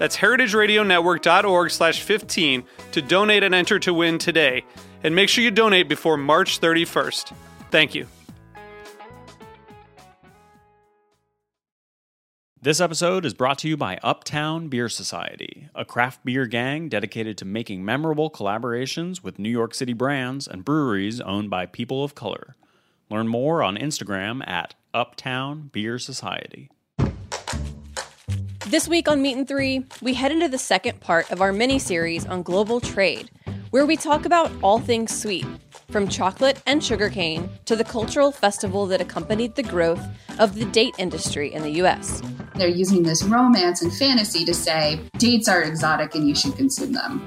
That's heritageradionetwork.org slash 15 to donate and enter to win today. And make sure you donate before March 31st. Thank you. This episode is brought to you by Uptown Beer Society, a craft beer gang dedicated to making memorable collaborations with New York City brands and breweries owned by people of color. Learn more on Instagram at Uptown Beer Society. This week on Meat and Three, we head into the second part of our mini series on global trade, where we talk about all things sweet, from chocolate and sugarcane to the cultural festival that accompanied the growth of the date industry in the US. They're using this romance and fantasy to say dates are exotic and you should consume them.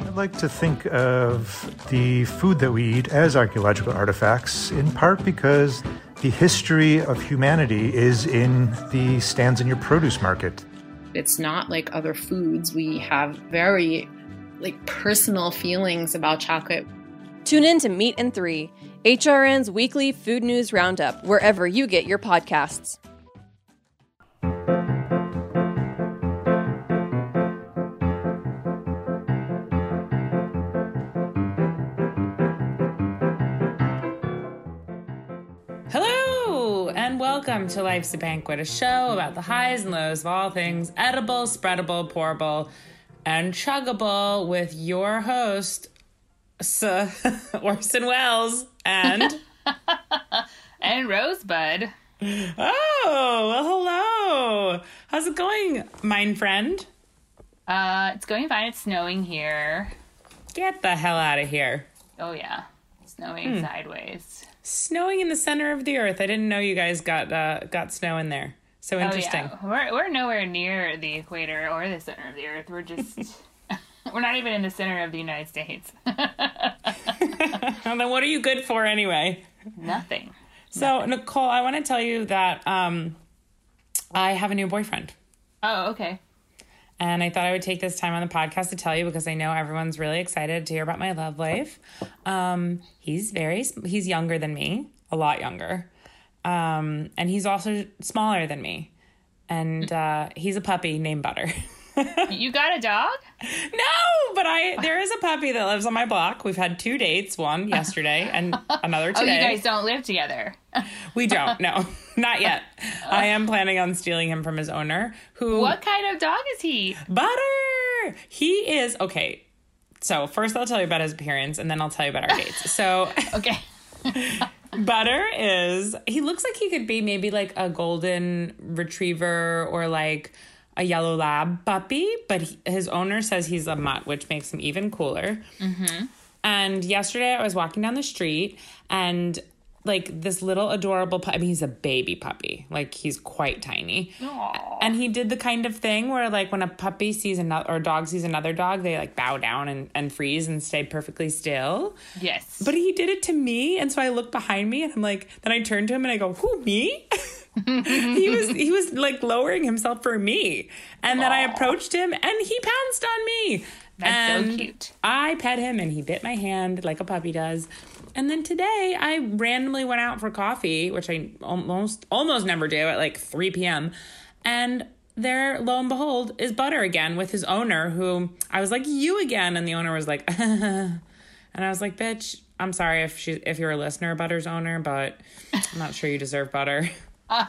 I like to think of the food that we eat as archaeological artifacts, in part because the history of humanity is in the stands in your produce market. It's not like other foods. We have very like personal feelings about chocolate. Tune in to Meat and Three, HRN's weekly food news roundup, wherever you get your podcasts. And welcome to Life's a Banquet, a show about the highs and lows of all things edible, spreadable, pourable, and chuggable with your host, Sir Orson Welles, and. and Rosebud. Oh, well, hello. How's it going, mine friend? Uh, it's going fine. It's snowing here. Get the hell out of here. Oh yeah, snowing sideways. Snowing in the center of the earth. I didn't know you guys got uh, got snow in there. So interesting. Oh, yeah. We're we're nowhere near the equator or the center of the earth. We're just we're not even in the center of the United States. And then what are you good for anyway? Nothing. So Nicole, I want to tell you that um, I have a new boyfriend. Oh, okay. And I thought I would take this time on the podcast to tell you because I know everyone's really excited to hear about my love life. Um, he's very, he's younger than me, a lot younger. Um, and he's also smaller than me. And uh, he's a puppy named Butter. You got a dog? no, but I there is a puppy that lives on my block. We've had two dates, one yesterday and another today. Oh, you guys don't live together. We don't, no, not yet. I am planning on stealing him from his owner, who What kind of dog is he? Butter. He is okay. So first, I'll tell you about his appearance, and then I'll tell you about our dates. So Okay. Butter is he looks like he could be maybe like a golden retriever or like a yellow lab puppy, but he, his owner says he's a mutt, which makes him even cooler. Mm-hmm. And yesterday I was walking down the street and like this little adorable puppy. I mean, he's a baby puppy. Like he's quite tiny. And he did the kind of thing where like when a puppy sees another or a dog sees another dog, they like bow down and, and freeze and stay perfectly still. Yes. But he did it to me, and so I look behind me and I'm like, then I turn to him and I go, "Who me?" he was he was like lowering himself for me, and then I approached him and he pounced on me. That's so cute. I pet him and he bit my hand like a puppy does. And then today I randomly went out for coffee, which I almost almost never do at like 3 p.m. And there, lo and behold, is Butter again with his owner, who I was like, "You again," and the owner was like, and I was like, "Bitch, I'm sorry if she if you're a listener, Butter's owner, but I'm not sure you deserve Butter."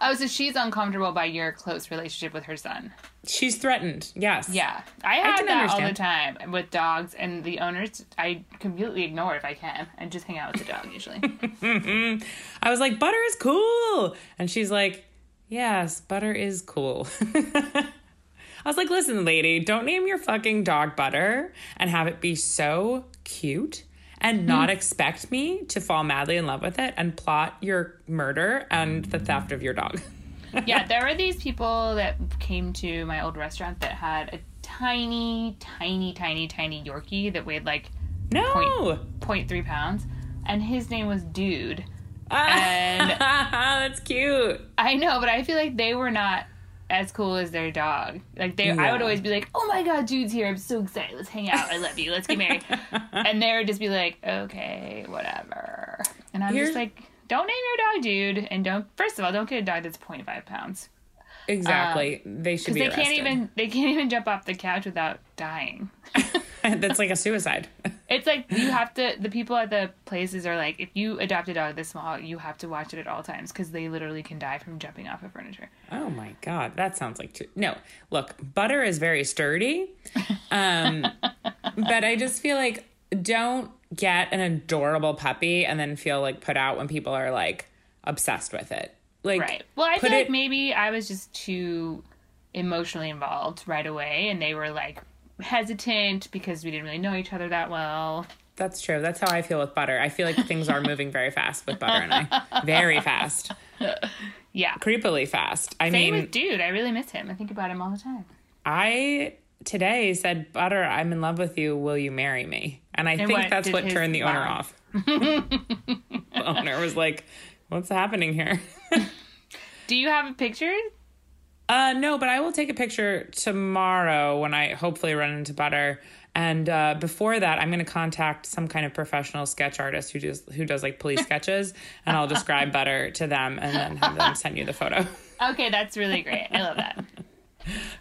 Oh, so she's uncomfortable by your close relationship with her son. She's threatened. Yes. Yeah, I have can that all the time with dogs and the owners. I completely ignore if I can. I just hang out with the dog usually. I was like, butter is cool. And she's like, yes, butter is cool. I was like, listen, lady, don't name your fucking dog butter and have it be so cute and not expect me to fall madly in love with it and plot your murder and the theft of your dog. yeah, there were these people that came to my old restaurant that had a tiny, tiny, tiny, tiny Yorkie that weighed like No. 0.3 pounds, and his name was Dude. Ah, and That's cute. I know, but I feel like they were not as cool as their dog. Like they, I would always be like, "Oh my god, dude's here! I'm so excited. Let's hang out. I love you. Let's get married." and they would just be like, "Okay, whatever." And I'm Here's- just like, "Don't name your dog dude, and don't. First of all, don't get a dog that's 0.5 pounds Exactly. they should because be they arrested. can't even they can't even jump off the couch without dying." That's like a suicide. It's like you have to. The people at the places are like, if you adopt a dog this small, you have to watch it at all times because they literally can die from jumping off of furniture. Oh my god, that sounds like too. No, look, butter is very sturdy, um, but I just feel like don't get an adorable puppy and then feel like put out when people are like obsessed with it. Like, Right. Well, I feel like maybe I was just too emotionally involved right away, and they were like hesitant because we didn't really know each other that well. That's true. That's how I feel with butter. I feel like things are moving very fast with butter and I, very fast, Yeah. creepily fast. I Same mean, with dude. I really miss him. I think about him all the time. I today said, "Butter, I'm in love with you. Will you marry me?" And I think what that's what turned the owner off. the owner was like, "What's happening here?" Do you have a picture? Uh, no, but I will take a picture tomorrow when I hopefully run into Butter. And uh, before that, I'm going to contact some kind of professional sketch artist who does who does like police sketches, and I'll describe Butter to them, and then have them send you the photo. Okay, that's really great. I love that.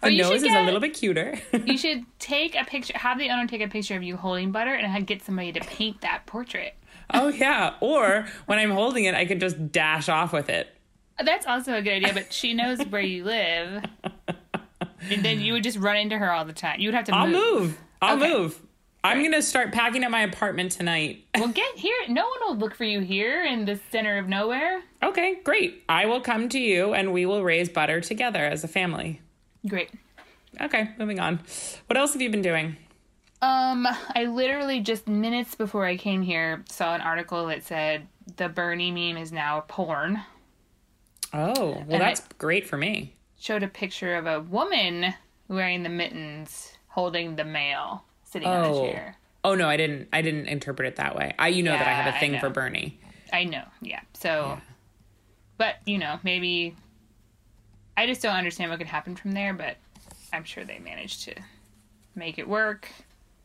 The nose is a little bit cuter. You should take a picture, have the owner take a picture of you holding butter, and get somebody to paint that portrait. oh yeah, or when I'm holding it, I could just dash off with it. That's also a good idea, but she knows where you live. And then you would just run into her all the time. You would have to I'll move. move. I'll Okay. move. I'm gonna start packing up my apartment tonight. Well, get here. No one will look for you here in the center of nowhere. Okay, great. I will come to you and we will raise butter together as a family. Great. Okay, moving on. What else have you been doing? Um, I literally just minutes before I came here saw an article that said the Bernie meme is now porn. Oh, well, And that's I- great for me. Showed a picture of a woman wearing the mittens holding the mail sitting on a Oh. chair. Oh no, I didn't. I didn't interpret it that way. I, you know that I have a thing for Bernie. I know, yeah. So, but you know, maybe I just don't understand what could happen from there. But I'm sure they managed to make it work.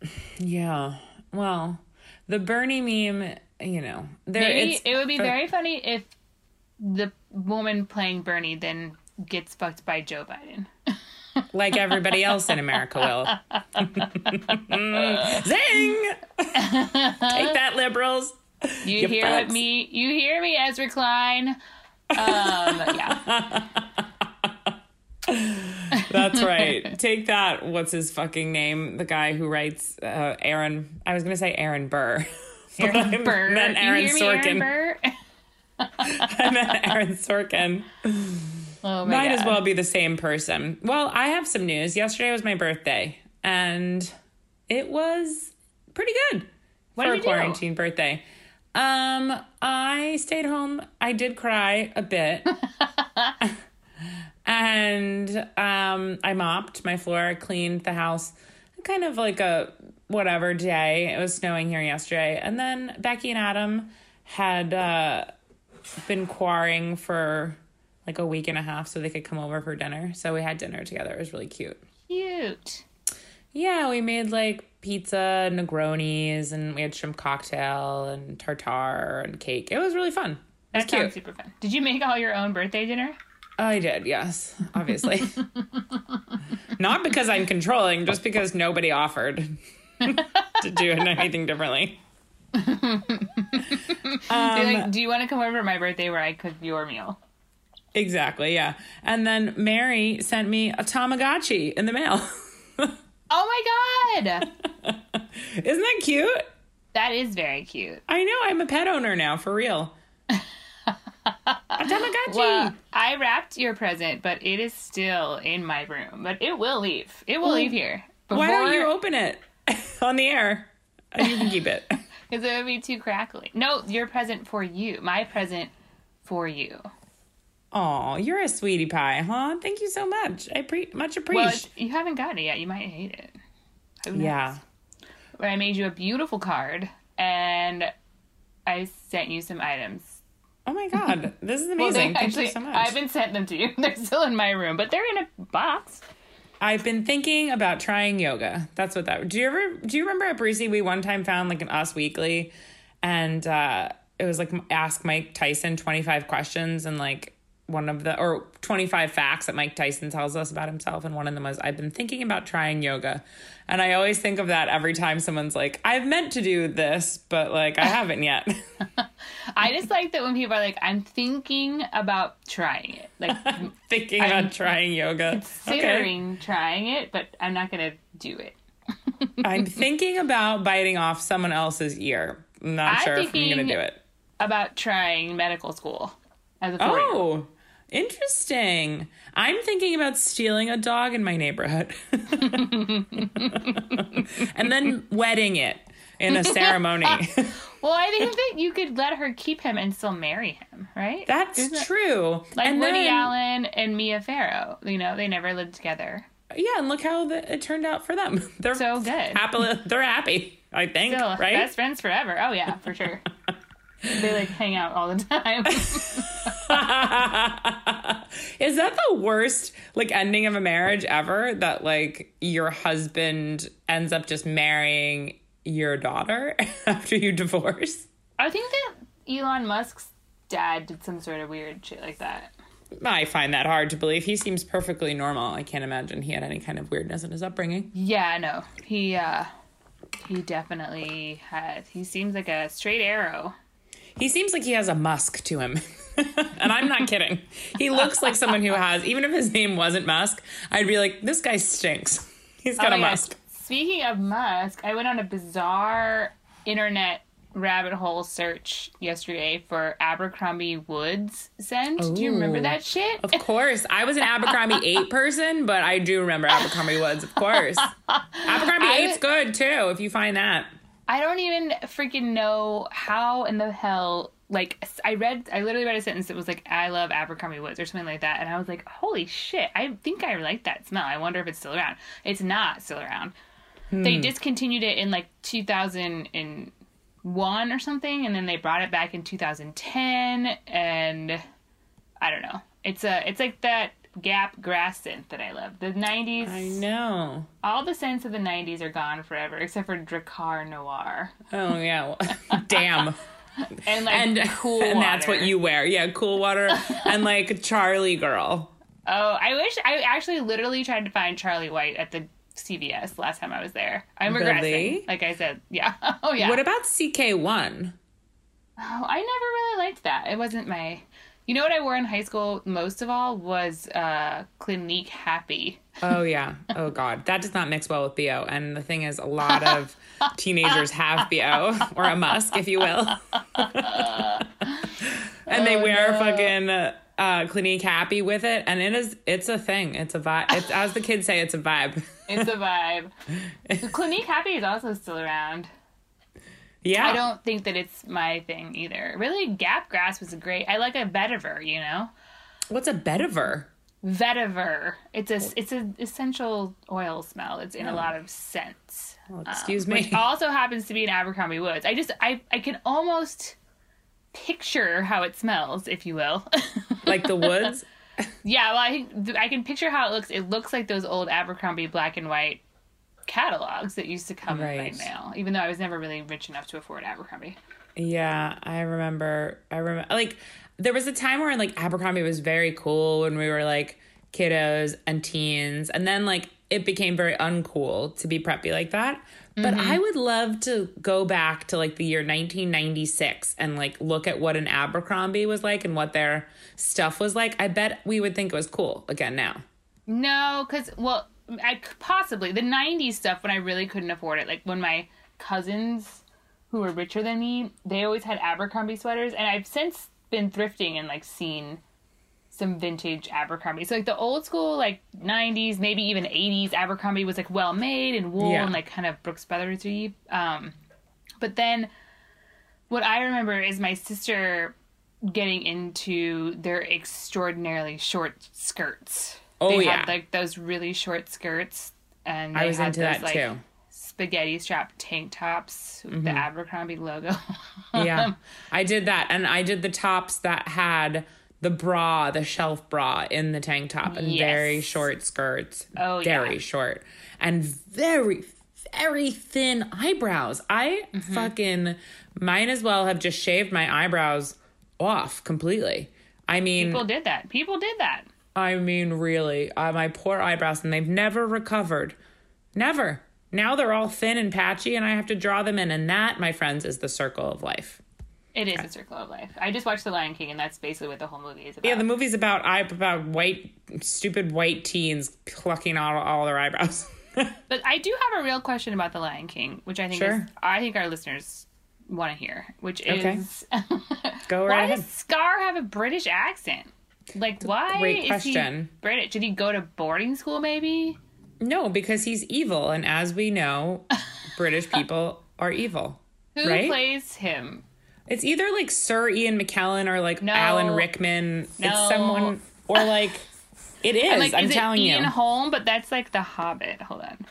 Yeah. Well, the Bernie meme, you know, there. Maybe it's it would be for- very funny if the woman playing Bernie then gets fucked by Joe Biden. like everybody else in America will. Zing! Take that, liberals. You, You hear me? You hear me, Ezra Klein? Um, yeah, That's right. Take that. What's his fucking name? The guy who writes uh, Aaron. I was going to say Aaron Burr. Aaron Burr. meant Aaron you hear me, Sorkin. Aaron Burr? I meant Aaron Sorkin. Oh my Might God. as well be the same person. Well, I have some news. Yesterday was my birthday, and it was pretty good What for did a you do? quarantine birthday. Um, I stayed home. I did cry a bit. and um I mopped my floor, I cleaned the house. Kind of like a whatever day. It was snowing here yesterday. And then Becky and Adam had uh been quarrying for like a week and a half so they could come over for dinner. So we had dinner together. It was really cute. Cute. Yeah, we made like pizza, Negronis, and we had shrimp cocktail and tartare and cake. It was really fun. It was That cute. super fun. Did you make all your own birthday dinner? I did, yes, obviously. Not because I'm controlling, just because nobody offered to do anything differently. Do, Um, you like, do you want to come over for my birthday where I cook your meal? Exactly, yeah. And then Mary sent me a Tamagotchi in the mail. Oh my god, Isn't that cute? that is very cute. I know, I'm a pet owner now, for real. a Tamagotchi. Well, I wrapped your present, but it is still in my room. But it will leave. It will leave here. Why don't you open it on the air? You can keep it. Because it would be too crackly. No, your present for you. My present for you. Oh, you're a sweetie pie, huh? Thank you so much. I pre- much Well, appreciate. it's- you haven't gotten it yet. You might hate it. Who knows? yeah. But I made you a beautiful card, and I sent you some items. Oh my god, this is Well, amazing. they Thank actually, you so much. I haven't sent them to you. They're still in my room, but they're in a box. I've been thinking about trying yoga. That's what that. Do you ever? Do you remember at Breezy we one time found like an Us Weekly, and uh, it was like ask Mike Tyson twenty five questions and like one of the or twenty five facts that Mike Tyson tells us about himself, and one of them was I've been thinking about trying yoga, and I always think of that every time someone's like I've meant to do this, but like I haven't yet. I just like that when people are like, "I'm thinking about trying it," like thinking I'm about trying yoga. considering trying it, but I'm not gonna do it. I'm thinking about biting off someone else's ear. I'm not I'm sure if I'm gonna do it. About trying medical school as a. Oh, interesting. I'm thinking about stealing a dog in my neighborhood and then wedding it in a ceremony. Well, I think that you could let her keep him and still marry him, right? That's Isn't it- true. Like and Woody then, Allen and Mia Farrow. You know, they never lived together. Yeah, and look how the, it turned out for them. They're So good. happily. They're happy. I think. Still right? best friends forever. Oh yeah, for sure. they like hang out all the time. Is that the worst like ending of a marriage ever? That like your husband ends up just marrying your daughter after you divorce? I think that Elon Musk's dad did some sort of weird shit like that. I find that hard to believe. He seems perfectly normal. I can't imagine he had any kind of weirdness in his upbringing. Yeah, no. He uh he definitely had he seems like a straight arrow. He seems like he has a musk to him. and I'm not kidding. He looks like someone who has, even if his name wasn't Musk, I'd be like, this guy stinks. He's got Oh a musk. Speaking of Musk, I went on a bizarre internet rabbit hole search yesterday for Abercrombie Woods scent. Do you remember that shit? Of course. I was an Abercrombie 8 person, but I do remember Abercrombie Woods, of course. Abercrombie I- 8's good too, if you find that. I don't even freaking know how in the hell. Like I read, I literally read a sentence that was like, "I love Abercrombie Woods" or something like that, and I was like, "Holy shit! I think I like that smell. I wonder if it's still around." It's not still around. They hmm. discontinued it in like 2001 or something, and then they brought it back in 2010, and I don't know. It's a, it's like that Gap grass scent that I love. The 90s I know. all the scents of the 90s are gone forever except for Drakkar Noir. Oh, yeah. Damn. And like And, cool and that's what you wear. Yeah, cool water and like Charlie girl. Oh, I wish I actually literally tried to find Charlie White at the CVS last time I was there. I'm regressing. Really? Like I said. Yeah. Oh yeah. What about CK1? oh, I never really liked that. It wasn't my You know what I wore in high school most of all was uh Clinique Happy. Oh yeah. Oh god, that does not mix well with bo. And the thing is, a lot of teenagers have bo or a musk, if you will, and they wear fucking uh, Clinique Happy with it, and it is it's a thing. It's a vibe. It's as the kids say, it's a vibe. It's a vibe. Clinique Happy is also still around. Yeah. I don't think that it's my thing either. Really, Gap Grass was a great. I like a vetiver, you know, What's a vetiver? vetiver. It's a it's an essential oil smell. It's in a lot of scents. Well, excuse Um, me. Which also happens to be in Abercrombie Woods. I just I I can almost picture how it smells, if you will. like the woods. yeah, well, I I can picture how it looks. It looks like those old Abercrombie black and white catalogs that used to come Right. my mail. Even though I was never really rich enough to afford Abercrombie. Yeah, I remember. I remember. Like, there was a time where like Abercrombie was very cool when we were like kiddos and teens, and then like it became very uncool to be preppy like that. But mm-hmm. I would love to go back to like the year 1996 and like look at what an Abercrombie was like and what their stuff was like. I bet we would think it was cool again now. No, because well, I possibly the '90s stuff when I really couldn't afford it. Like when my cousins, who were richer than me, they always had Abercrombie sweaters, and I've since been thrifting and like seen some vintage Abercrombie. So like the old school like '90s, maybe even '80s Abercrombie was like well made and wool Yeah. and like kind of Brooks Brothersy. Um, but then what I remember is my sister getting into their extraordinarily short skirts. Oh, they yeah. had like those really short skirts, and I they was had into those, that like, too. Spaghetti strap tank tops with Mm-hmm. the Abercrombie logo. Yeah. I did that. And I did the tops that had the bra, the shelf bra in the tank top and Yes. very short skirts. Oh, Very yeah. short. And very, very thin eyebrows. I Mm-hmm. fucking might as well have just shaved my eyebrows off completely. I mean, People did that. People did that. I mean, really, uh, my poor eyebrows, and they've never recovered. Never. Now they're all thin and patchy, and I have to draw them in. And that, my friends, is the circle of life. It is a circle of life. I just watched The Lion King, and that's basically what the whole movie is about. Yeah, the movie's about eye about white, stupid white teens plucking all, all their eyebrows. But I do have a real question about The Lion King, which I think Sure. is, I think our listeners want to hear, which Okay. is Go why right does. Scar have a British accent? Like, why great is question. he British? Did he go to boarding school? Maybe. No, because he's evil, and as we know, British people are evil. Who Right? plays him? It's either like Sir Ian McKellen or like No. Alan Rickman. No. It's someone or like it is. Like, I'm is telling Ian you. Holm? But that's like The Hobbit. Hold on.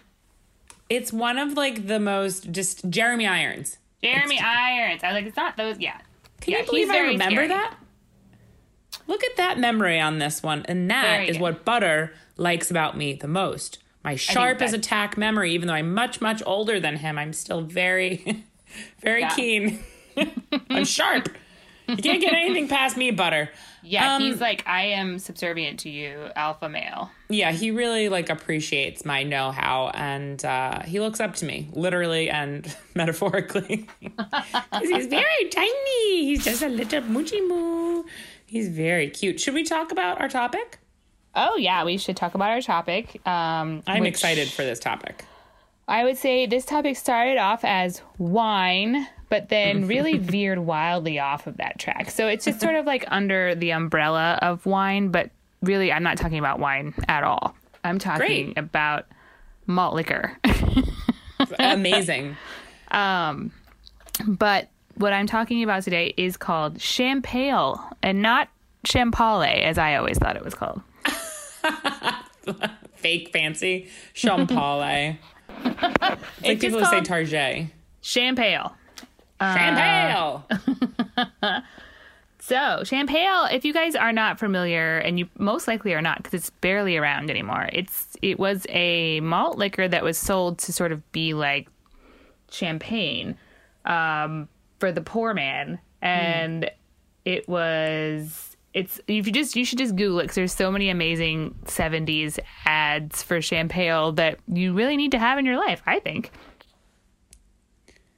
It's one of like the most just Jeremy Irons. Jeremy Irons. I was like, it's not those. Yeah. Can Yeah, you believe I remember scary. that? Look at that memory on this one. And that Very is good. what Butter likes about me the most. My sharp as a tack memory, even though I'm much, much older than him, I'm still very, very Yeah. keen. I'm sharp. You can't get anything past me, Butter. Yeah, Um, he's like, I am subservient to you, alpha male. Yeah, he really like appreciates my know-how, and uh, he looks up to me, literally and metaphorically. he's very tiny. He's just a little moochy moo. He's very cute. Should we talk about our topic? Oh yeah, we should talk about our topic. Um, I'm which excited for this topic. I would say this topic started off as wine, but then really veered wildly off of that track. So it's just sort of like under the umbrella of wine, but really, I'm not talking about wine at all. I'm talking Great. about malt liquor. Amazing. Um, but what I'm talking about today is called champagne and not champale, as I always thought it was called. Fake fancy. champale. it's like It's people who say Target. champagne. Champagne. So, Champale, if you guys are not familiar, and you most likely are not because it's barely around anymore, it's it was a malt liquor that was sold to sort of be like champagne um, for the poor man, and it was it's if you just you should just Google it because there's so many amazing '70s ads for Champale that you really need to have in your life. I think.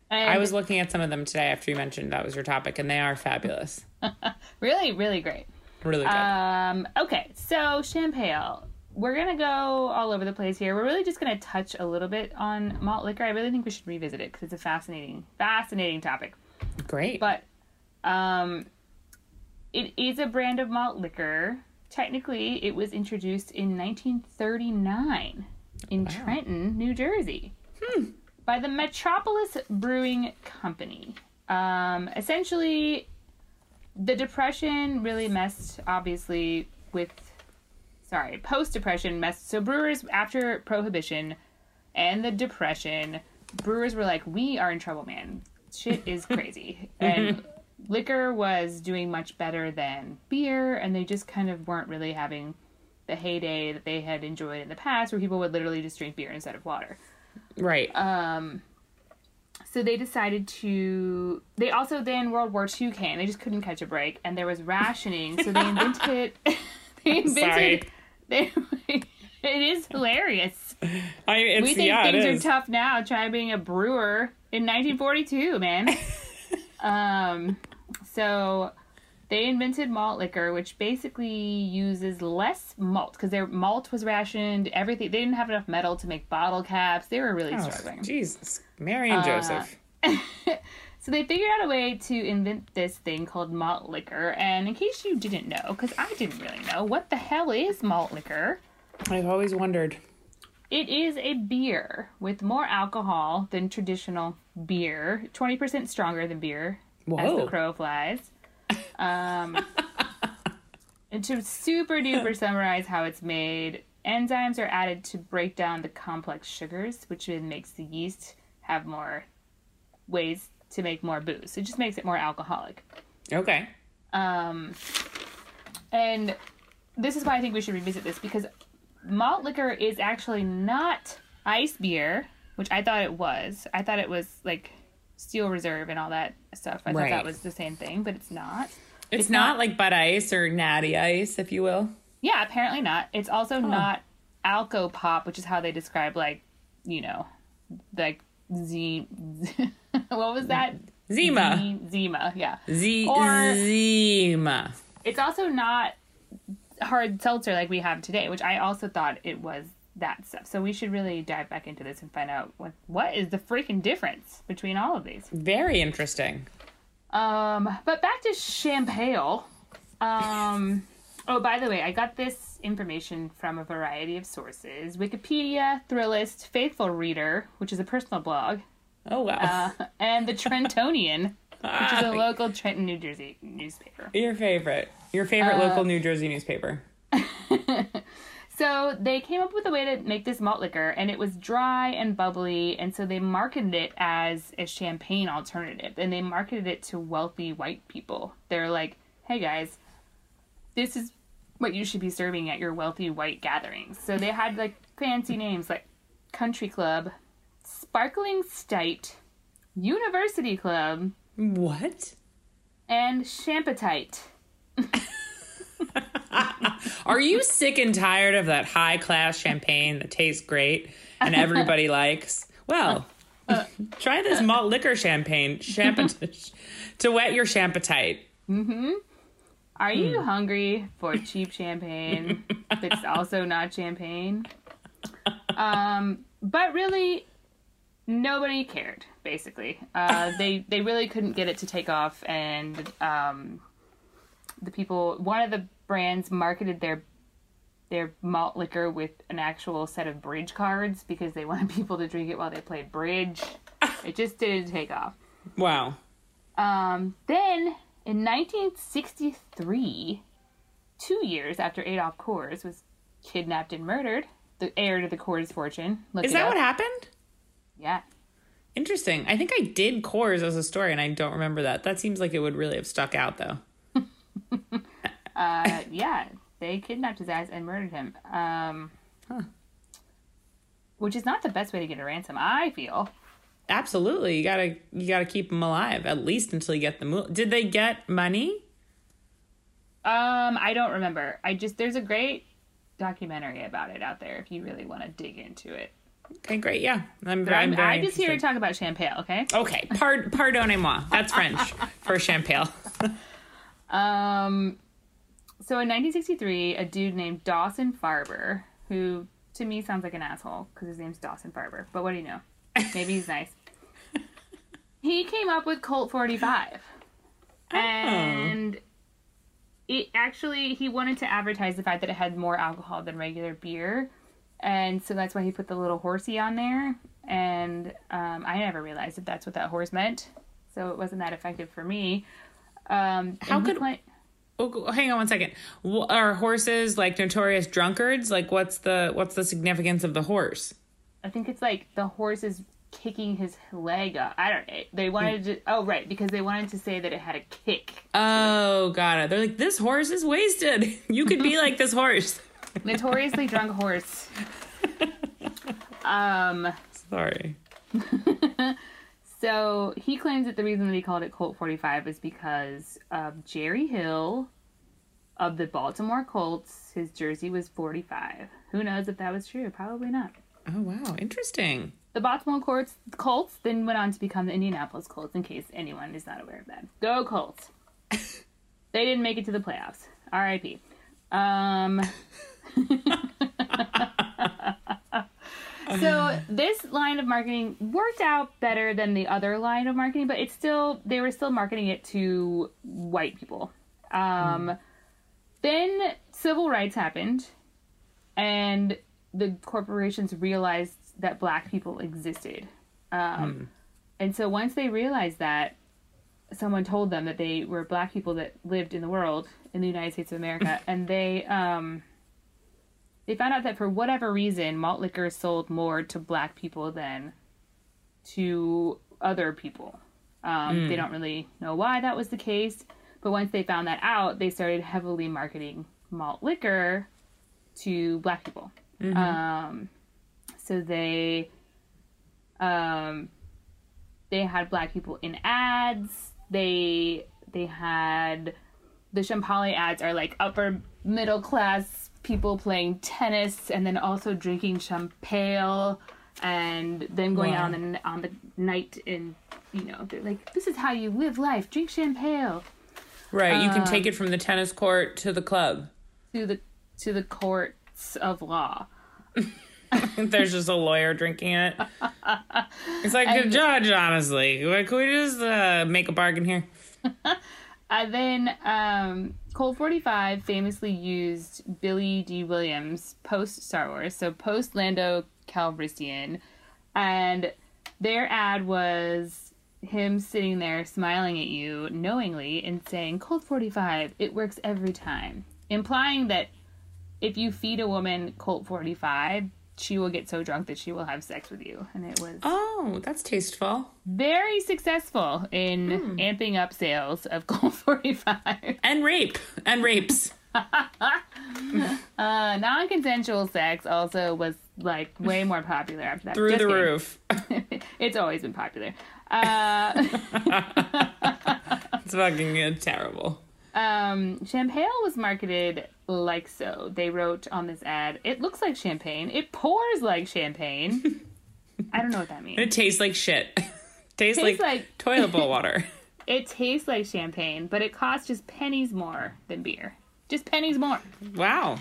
I was looking at some of them today after you mentioned that was your topic, and they are fabulous. really, really great. Really good. Um, okay, so Champale. We're gonna go all over the place here. We're really just gonna touch a little bit on malt liquor. I really think we should revisit it because it's a fascinating, fascinating topic. Great. But um, it is a brand of malt liquor. Technically, it was introduced in 1939 in Trenton, New Jersey, by the Metropolis Brewing Company. Um, essentially, the Depression really messed, obviously, with. Sorry, post Depression messed. So, brewers, after Prohibition and the Depression, brewers were like, we are in trouble, man. Shit is crazy. and liquor was doing much better than beer, and they just kind of weren't really having the heyday that they had enjoyed in the past, where people would literally just drink beer instead of water. right. Um, so they decided to. They also then World War II came. They just couldn't catch a break, and there was rationing. So they invented. they invented. Sorry. They, it is hilarious. I, it's, we think yeah, things are tough now. Try being a brewer in 1942, man. um, so they invented malt liquor, which basically uses less malt because their malt was rationed. Everything they didn't have enough metal to make bottle caps. They were really Oh, struggling. Jesus, Mary and Joseph. So they figured out a way to invent this thing called malt liquor. And in case you didn't know, because I didn't really know, what the hell is malt liquor? I've always wondered. It is a beer with more alcohol than traditional beer, 20% stronger than beer, as the crow flies. Um, and to super duper summarize how it's made, enzymes are added to break down the complex sugars, which then makes the yeast have more ways to make more booze. It just makes it more alcoholic. Okay. Um, and this is why I think we should revisit this because malt liquor is actually not ice beer, which I thought it was. I thought it was like Steel Reserve and all that stuff. I thought that was the same thing, but it's not. It's, not, like Bud Ice or Natty Ice, if you will. Yeah, apparently not. It's also not Alco Pop, which is how they describe like, you know, like Z. what was that? Zima. Z- Zima, yeah. Z- Or- Zima. It's also not hard seltzer like we have today, which I also thought it was that stuff. So we should really dive back into this and find out what what is the freaking difference between all of these. Very interesting. Um, but back to Champale. Um, oh, by the way, I got this information from a variety of sources: Wikipedia, Thrillist, Faithful Reader, which is a personal blog, Oh, wow. uh, and the Trentonian, which is a local Trenton, New Jersey newspaper. Your favorite. Your favorite uh, local New Jersey newspaper. So they came up with a way to make this malt liquor, and it was dry and bubbly, and so they marketed it as a champagne alternative, and they marketed it to wealthy white people. They're like, "Hey guys, this is what you should be serving at your wealthy white gatherings." So they had like fancy names like Country Club, Sparkling Stite, University Club, What? and Champetite. Are you sick and tired of that high class champagne that tastes great and everybody likes? Well, try this malt liquor champagne champet- to wet your champetite. Are you hungry for cheap champagne that's also not champagne? Um, but really, nobody cared. Basically, uh, they they really couldn't get it to take off, and um, the people, one of the brands, marketed their their malt liquor with an actual set of bridge cards because they wanted people to drink it while they played bridge. It just didn't take off. Wow. Um, then in 1963, two years after Adolf Coors was kidnapped and murdered, the heir to the Coors fortune. Is that up. what happened? Yeah. Interesting. I think I did Coors as a story and I don't remember that. That seems like it would really have stuck out though. Uh, yeah. They kidnapped his ass and murdered him. Um, Which is not the best way to get a ransom, I feel. Absolutely. You gotta you gotta keep them alive at least until you get the mo- Did they get money? Um, I don't remember. I just there's a great documentary about it out there if you really want to dig into it. Okay, great. Yeah, I'm, But I'm I'm, very I'm just here to talk about Champale, okay? Okay, pard- pardonnez-moi. That's French for champagne. Um, so in 1963, a dude named Dawson Farber, who to me sounds like an asshole because his name's Dawson Farber, but what do you know? Maybe he's nice. he came up with Colt 45. And it actually, he wanted to advertise the fact that it had more alcohol than regular beer. And so that's why he put the little horsey on there. And um, I never realized that that's what that horse meant. So it wasn't that effective for me. Um, How could- cla- Oh, hang on one second. Are horses like notorious drunkards? Like, what's the what's the significance of the horse? I think it's like the horse is kicking his leg up. I don't. They wanted to. Oh, right, because they wanted to say that it had a kick. Oh, got it. They're like, this horse is wasted. You could be like this horse. Notoriously drunk horse. Um. Sorry. So he claims that the reason that he called it Colt 45 is because of Jerry Hill of the Baltimore Colts, his jersey was 45. Who knows if that was true? Probably not. Oh wow, interesting. The Baltimore Colts, Colts then went on to become the Indianapolis Colts, in case anyone is not aware of that. Go Colts. they didn't make it to the playoffs. R.I.P. Um, so this line of marketing worked out better than the other line of marketing, but it's still they were still marketing it to white people. Um, Then civil rights happened, and the corporations realized that black people existed. Um, And so once they realized that, someone told them that they were black people that lived in the world in the United States of America, and they um, they found out that for whatever reason, malt liquor sold more to black people than to other people. Um, They don't really know why that was the case, but once they found that out, they started heavily marketing malt liquor to black people. Um, so they um, they had black people in ads. They they had the Champale ads are like upper middle class people playing tennis and then also drinking champagne and then going out on the on the night and you know they're like this is how you live life drink champagne Right, you can Um, take it from the tennis court to the club. to the to the courts of law. There's just a lawyer drinking it. It's like a judge, honestly. Like, Can we just uh, make a bargain here? And then um, Colt 45 famously used Billy Dee Williams post Star Wars, so post Lando Calrissian, and their ad was him sitting there smiling at you knowingly and saying, Colt 45, it works every time. Implying that if you feed a woman Colt 45, she will get so drunk that she will have sex with you. And it was Oh, that's tasteful. very successful in amping up sales of Colt 45. And rape. And rapes. Uh, non-consensual sex also was like way more popular after that. Through Just the kidding. roof. it's always been popular. Uh, It's fucking uh, terrible. Um, Champale was marketed like so. They wrote on this ad, "It looks like champagne. It pours like champagne." I don't know what that means. It tastes like shit. tastes, like, Tastes like- toilet bowl water. It tastes like champagne, but it costs just pennies more than beer. Just pennies more. Wow.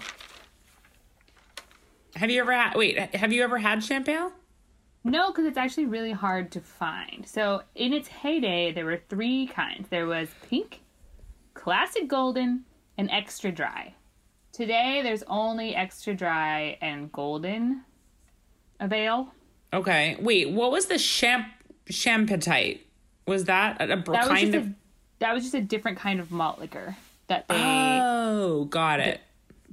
Have you ever had, wait, have you ever had Champale? No, because it's actually really hard to find. So in its heyday, there were three kinds. There was pink, classic golden, and extra dry. Today, there's only extra dry and golden avail. Okay. Wait, what was the champ champatite? Was that a, a That was kind just of a, that was just a different kind of malt liquor that they Oh, got it.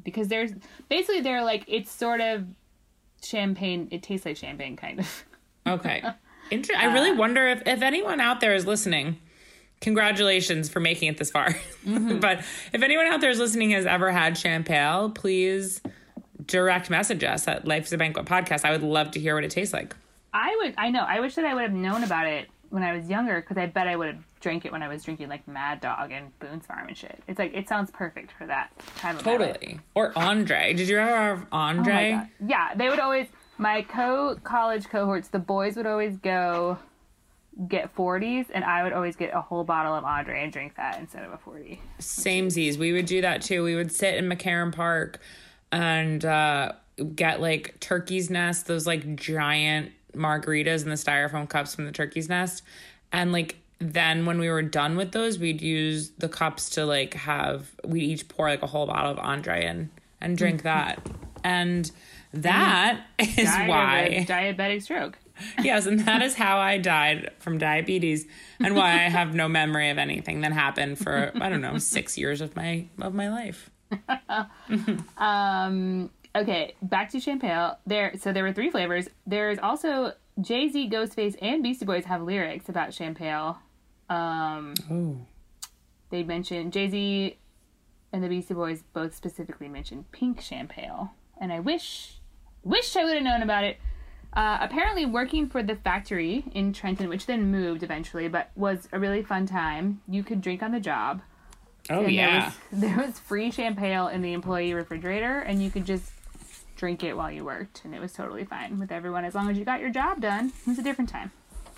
because there's basically they're like it's sort of champagne. It tastes like champagne, kind of. Okay. Inter- I really uh, wonder if, if anyone out there is listening. Congratulations for making it this far. Mm-hmm. but if anyone out there is listening has ever had Champale, please direct message us at Life's a Banquet podcast. I would love to hear what it tastes like. I would. I know. I wish that I would have known about it when I was younger because I bet I would have drank it when I was drinking like Mad Dog and Boone's Farm and shit. It's like it sounds perfect for that time of. Totally. Or Andre. Did you ever have Oh Andre? God. Yeah, they would always. My co college cohorts, the boys would always go get 40s, and I would always get a whole bottle of Andre and drink that instead of a 40. Same Z's. We would do that too. We would sit in McCarren Park and uh, get like turkey's nest, those like giant margaritas in the styrofoam cups from the turkey's nest. And like then when we were done with those, we'd use the cups to like have we each pour like a whole bottle of Andre and and drink that. And that is Died of a why diabetic stroke. yes, and that is how I died from diabetes, and why I have no memory of anything that happened for I don't know six years of my of my life. Um. Okay, back to Champale. There, so there were three flavors. There's also Jay Z, Ghostface, and Beastie Boys have lyrics about Champale. Um, Oh, they mentioned Jay Z and the Beastie Boys both specifically mentioned pink champagne, and I wish, wish I would have known about it. Uh, apparently, working for the factory in Trenton, which then moved eventually, but was a really fun time. You could drink on the job. Oh And yeah. There was, there was free Champale in the employee refrigerator, and you could just drink it while you worked, and it was totally fine with everyone as long as you got your job done. It was a different time.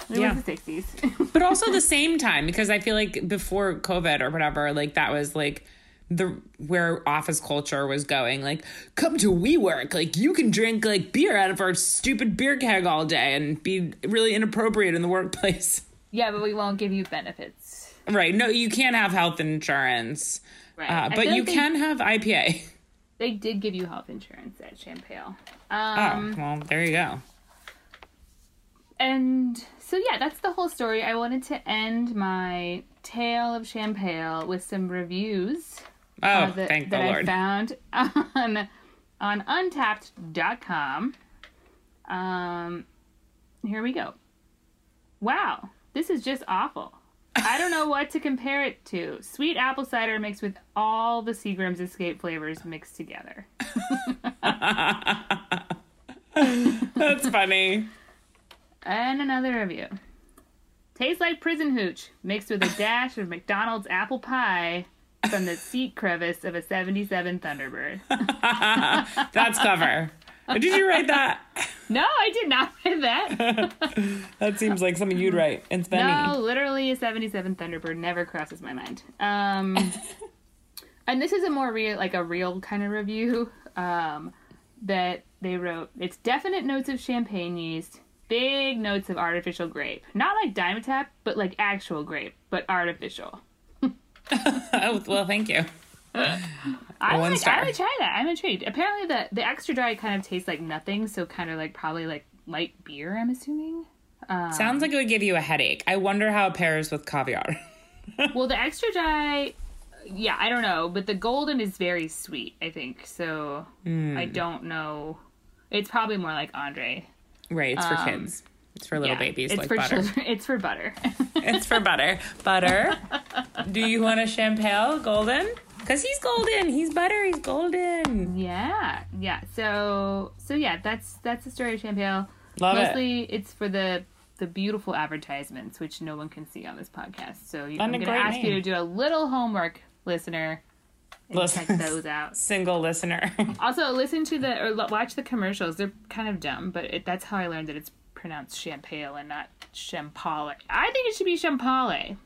It Yeah. was the 60s. but also the same time because I feel like before COVID or whatever, like that was like the where office culture was going. Like, come to WeWork, like you can drink like beer out of our stupid beer keg all day and be really inappropriate in the workplace. yeah, but we won't give you benefits. Right? No, you can't have health insurance, Right. uh, but you like they- can have IPA. They did give you health insurance at Champale. Oh, Um, well, there you go. And so, yeah, that's the whole story. I wanted to end my tale of Champale with some reviews Oh, uh, that, thank the that I Lord. found on on untappd.com. Um, here we go. Wow, this is just awful. I don't know what to compare it to. Sweet apple cider mixed with all the Seagram's Escape flavors mixed together. That's funny. And another review. Tastes like prison hooch mixed with a dash of McDonald's apple pie from the seat crevice of a 77 Thunderbird. That's clever. Did you write that? No, I did not write that. That seems like something you'd write. It's funny. No, literally a 77 Thunderbird never crosses my mind. Um, and this is a more real, like a real kind of review um, that they wrote. It's definite notes of champagne yeast, big notes of artificial grape. Not like Dimetapp, but like actual grape, but artificial. Oh, well, thank you. I One would, star. I would try that. I'm intrigued. Apparently, the the extra dry kind of tastes like nothing, so kind of like probably like light beer. I'm assuming. Sounds like it would give you a headache. I wonder how it pairs with caviar. well, the extra dry, yeah, I don't know, but the golden is very sweet. I think so. Hmm. I don't know. It's probably more like Andre. Right, it's for Um, kids. It's for little Yeah, babies it's like for butter. children. It's for butter. it's for butter. Butter. Do you want a champagne golden? Because he's golden. He's butter. He's golden. yeah, yeah. So, so yeah, that's that's the story of Champale. Love it. Mostly, it's for the the beautiful advertisements, which no one can see on this podcast. So you, I'm going to ask you to do a little homework, listener, Listen. check those out. Single listener. Also, listen to the or watch the commercials. They're kind of dumb, but it, that's how I learned that it's pronounced champagne and not champale. I think it should be champale.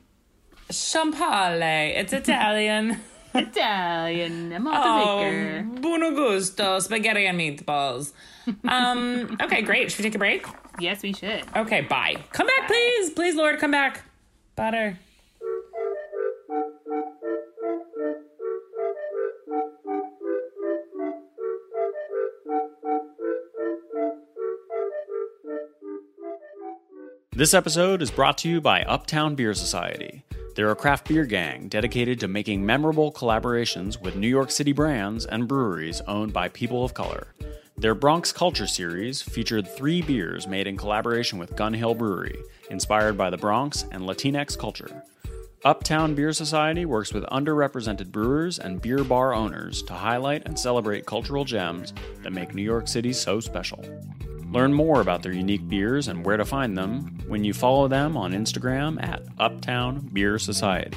Champagne. It's Italian. Italian. I'm Oh, oh. buono gusto. Spaghetti and meatballs. Um, okay, great. Should we take a break? Yes, we should. Okay, bye. Come back, please. Please, Lord, come back. Butter. This episode is brought to you by Uptown Beer Society. They're a craft beer gang dedicated to making memorable collaborations with New York City brands and breweries owned by people of color. Their Bronx Culture series featured three beers made in collaboration with Gun Hill Brewery, inspired by the Bronx and Latinx culture. Uptown Beer Society works with underrepresented brewers and beer bar owners to highlight and celebrate cultural gems that make New York City so special. Learn more about their unique beers and where to find them when you follow them on Instagram at Uptown Beer Society.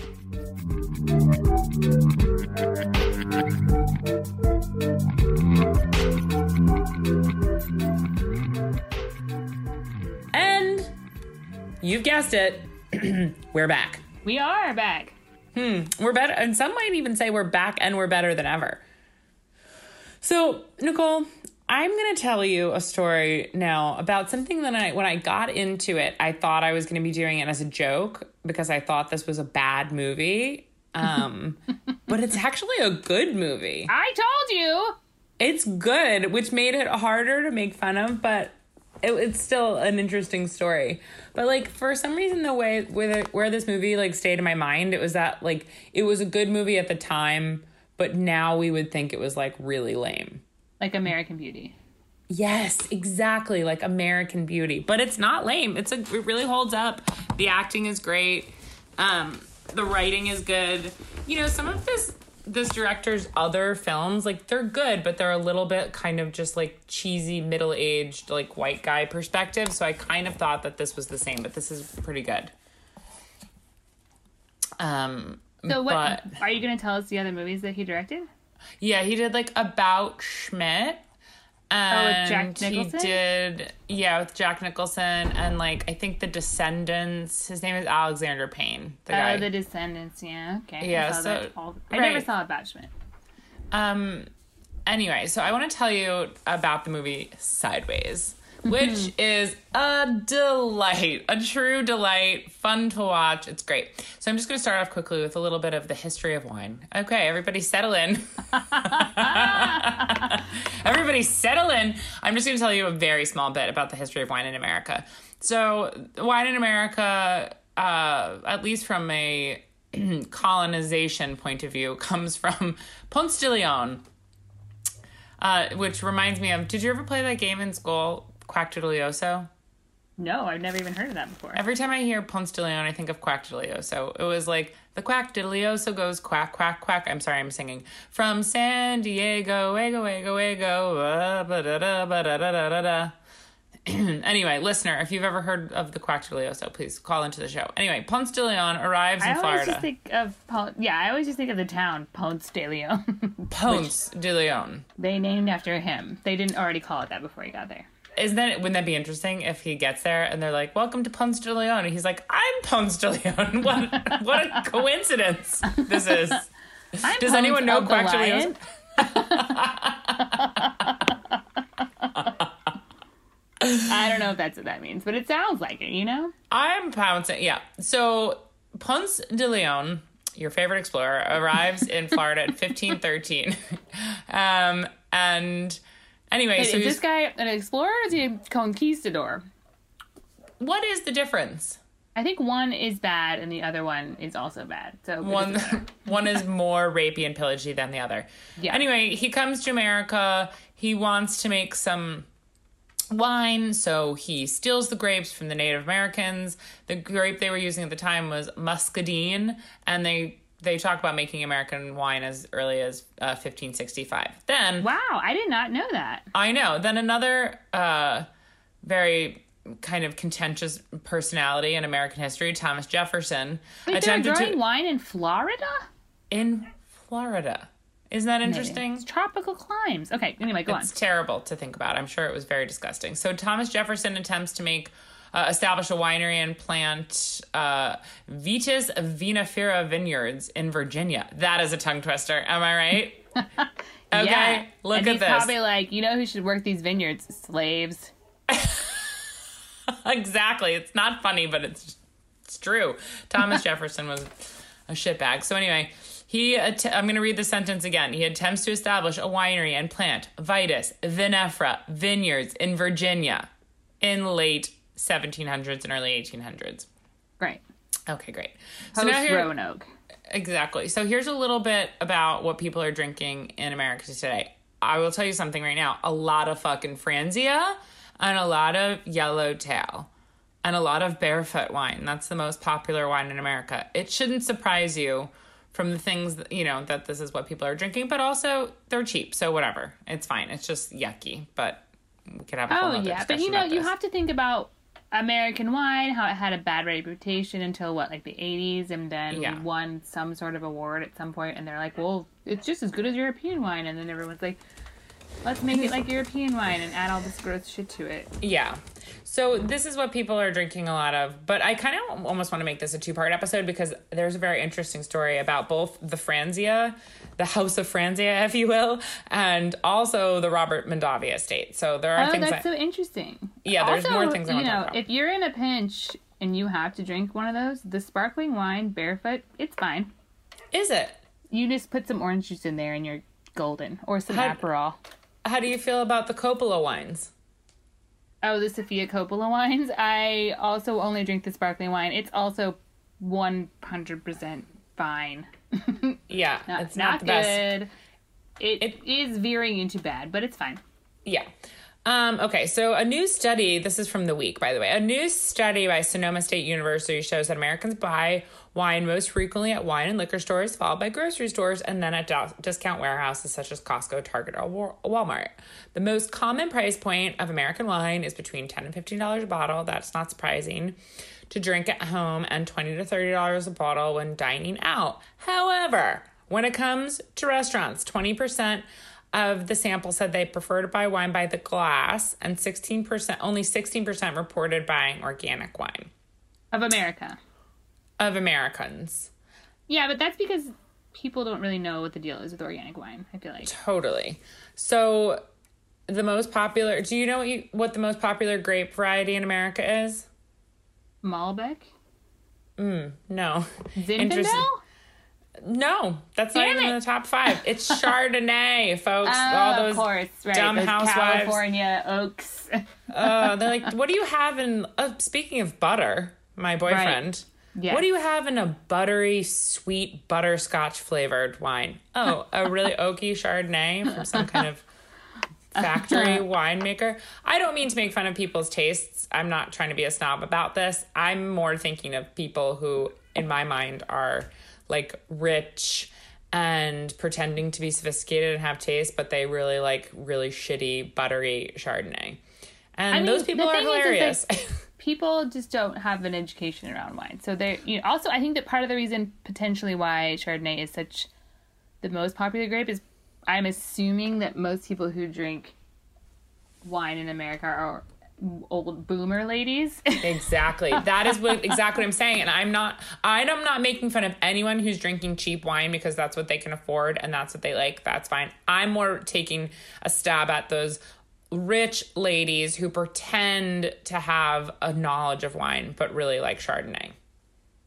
And you've guessed it. we're back. We are back. Hmm, we're better, and some might even say we're back and we're better than ever. So, Nicole, I'm going to tell you a story now about something that I, when I got into it, I thought I was going to be doing it as a joke because I thought this was a bad movie. Um, but it's actually a good movie. I told you. It's good, which made it harder to make fun of, but it, it's still an interesting story. But like for some reason, the way where where this movie like stayed in my mind, it was that like it was a good movie at the time, but now we would think it was like really lame. Like American Beauty. Yes, exactly, like American Beauty, but it's not lame. It's a it really holds up. The acting is great. Um, the writing is good. You know, some of this this director's other films, like they're good, but they're a little bit kind of just like cheesy middle aged like white guy perspective. So I kind of thought that this was the same, but this is pretty good. Um, So what But- are you going to tell us the other movies that he directed? Yeah, he did like About Schmidt. And Oh, with Jack Nicholson? He did, yeah, with Jack Nicholson and like I think The Descendants. His name is Alexander Payne. The guy. Oh, The Descendants. Yeah. Okay. Yeah, I saw so- that all- I never saw About Schmidt. Um. Anyway, so I want to tell you about the movie Sideways, which is a delight, a true delight, fun to watch. It's great. So I'm just going to start off quickly with a little bit of the history of wine. Okay, everybody settle in. everybody settle in. I'm just going to tell you a very small bit about the history of wine in America. So, wine in America, uh, at least from a colonization point of view, comes from Ponce de Leon, uh, which reminds me of. Did you ever play that game in school, Quacktorlioso? No, I've never even heard of that before. Every time I hear Ponce de Leon, I think of Quacktorlioso. It was like the Quacktorlioso goes quack quack quack. I'm sorry, I'm singing from San Diego, ego ego ego. uh, ba-da-da, ba-da-da-da-da-da. anyway, listener, if you've ever heard of the Quacktorlioso, please call into the show. Anyway, Ponce de Leon arrives in I always Florida. just think of Pon- yeah, I always just think of the town Ponce de Leon. Ponce de Leon. they named after him. They didn't already call it that before he got there. Isn't that wouldn't that be interesting if he gets there and they're like, "Welcome to Ponce de Leon," and he's like, "I'm Ponce de Leon." What what a coincidence this is. I'm Does Ponce anyone know the Quacktorlioso? Lion. I don't know if that's what that means, but it sounds like it. You know. I'm pouncing. Yeah. So Ponce de Leon, your favorite explorer, arrives in Florida in 1513. um, and anyway, Is so he's, this guy an explorer or is he a conquistador? what is the difference? I think one is bad and the other one is also bad. So One one is more rapey and pillagey than the other. Yeah. Anyway, he comes to America. He wants to make some wine, so he steals the grapes from the Native Americans. The grape they were using at the time was muscadine, and they they talk about making American wine as early as uh, 1565. Then Wow, I did not know that. I know. Then another uh, very kind of contentious personality in American history, Thomas Jefferson, Wait, attempted growing to wine in Florida? in Florida. Isn't that interesting? It's tropical climes. Okay, anyway, go on. It's terrible to think about. I'm sure it was very disgusting. So Thomas Jefferson attempts to make uh, establish a winery and plant uh, Vitis vinifera vineyards in Virginia. That is a tongue twister. Am I right? Okay, yeah. look and at he's this. probably like, you know who should work these vineyards? Slaves. exactly. It's not funny, but it's it's true. Thomas Jefferson was a shitbag. So anyway, he att- I'm going to read the sentence again. He attempts to establish a winery and plant vitis vinifera vineyards in Virginia in late 1700s and early 1800s. Right. Okay, great. Post here- Roanoke. Exactly. So here's a little bit about what people are drinking in America today. I will tell you something right now. A lot of fucking Franzia and a lot of Yellowtail and a lot of barefoot wine. That's the most popular wine in America. It shouldn't surprise you from the things that, you know, that this is what people are drinking, but also they're cheap. So whatever. It's fine. It's just yucky, but we could have a whole Oh yeah, but you know you have to think about American wine, how it had a bad reputation until what, like the '80s, and then Yeah. won some sort of award at some point, and they're like, well, it's just as good as European wine, and then everyone's like, let's make it like European wine and add all this gross shit to it. Yeah. So this is what people are drinking a lot of, but I kind of almost want to make this a two-part episode because there's a very interesting story about both the Franzia, the House of Franzia, if you will, and also the Robert Mondavi estate. So there are Oh, things that's that so interesting. Yeah, there's also, more things I you know, if you're in a pinch and you have to drink one of those, the sparkling wine, barefoot, it's fine. is it. You just put some orange juice in there and you're golden, or some How- Aperol. How do you feel about the Coppola wines? Oh, the Sophia Coppola wines. I also only drink the sparkling wine. It's also 100% fine. Yeah, Not, it's not, not the best. good. It, it is veering into bad, but it's fine. Yeah. Um, okay, so a new study, this is from the week, by the way. A new study by Sonoma State University shows that Americans buy wine most frequently at wine and liquor stores, followed by grocery stores, and then at do- discount warehouses such as Costco, Target, or Wa- Walmart. The most common price point of American wine is between 10 and $15 a bottle. That's not surprising. To drink at home and 20 to $30 a bottle when dining out. However, when it comes to restaurants, 20% of the sample said they prefer to buy wine by the glass, and 16%, only 16% reported buying organic wine Of America. of Americans. Yeah, but that's because people don't really know what the deal is with organic wine, I feel like. Totally. So, the most popular, do you know what, you, what the most popular grape variety in America is? Malbec? Mm, No. Zinfandel? No, that's not even it. in the top five. It's Chardonnay, folks. Oh, All those of course, right. dumb those housewives. California oaks. Uh, they're like, what do you have in? Uh, speaking of butter, my boyfriend. Yes. What do you have in a buttery, sweet butterscotch flavored wine? Oh, a really oaky Chardonnay from some kind of factory winemaker. I don't mean to make fun of people's tastes. I'm not trying to be a snob about this. I'm more thinking of people who, in my mind, are like rich and pretending to be sophisticated and have taste, but they really like really shitty, buttery Chardonnay. And I mean, those people are thing is, is, hilarious. like, people just don't have an education around wine. So they you know, also I think that part of the reason potentially why Chardonnay is such the most popular grape is I'm assuming that most people who drink wine in America are old boomer ladies. Exactly. That is what exactly what I'm saying. And I'm not I'm not making fun of anyone who's drinking cheap wine because that's what they can afford and that's what they like. That's fine. I'm more taking a stab at those rich ladies who pretend to have a knowledge of wine but really like Chardonnay.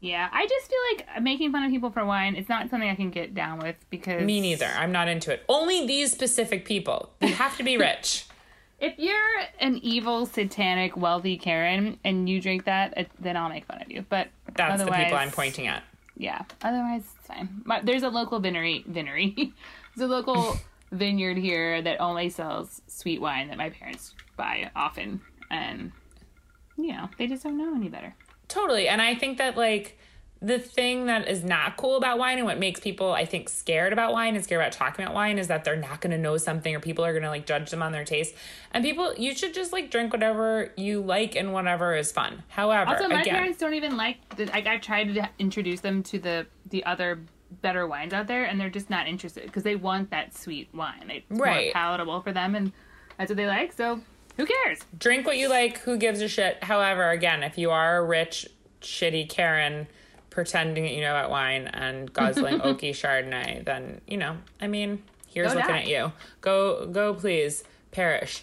yeah, I just feel like making fun of people for wine it's not something I can get down with because Me neither. I'm not into it. Only these specific people. You have to be rich. If you're an evil, satanic, wealthy Karen and you drink that, it, then I'll make fun of you. But That's the people I'm pointing at. Yeah. Otherwise, it's fine. My, there's a local vinery. Vinery. there's a local vineyard here that only sells sweet wine that my parents buy often, and you know they just don't know any better. Totally. And I think that like the thing that is not cool about wine and what makes people I think scared about wine and scared about talking about wine is that they're not going to know something or people are going to like judge them on their taste. And people you should just like drink whatever you like and whatever is fun. However, Also, my again, parents don't even like. The, like I tried to introduce them to the the other better wines out there, and they're just not interested because they want that sweet wine. It's more Right. palatable for them, and that's what they like. So who cares? drink what you like, who gives a shit. However, again, if you are a rich shitty Karen pretending that you know about wine and guzzling oaky Chardonnay, then you know, I mean, here's Go looking at you. Go, go, please perish.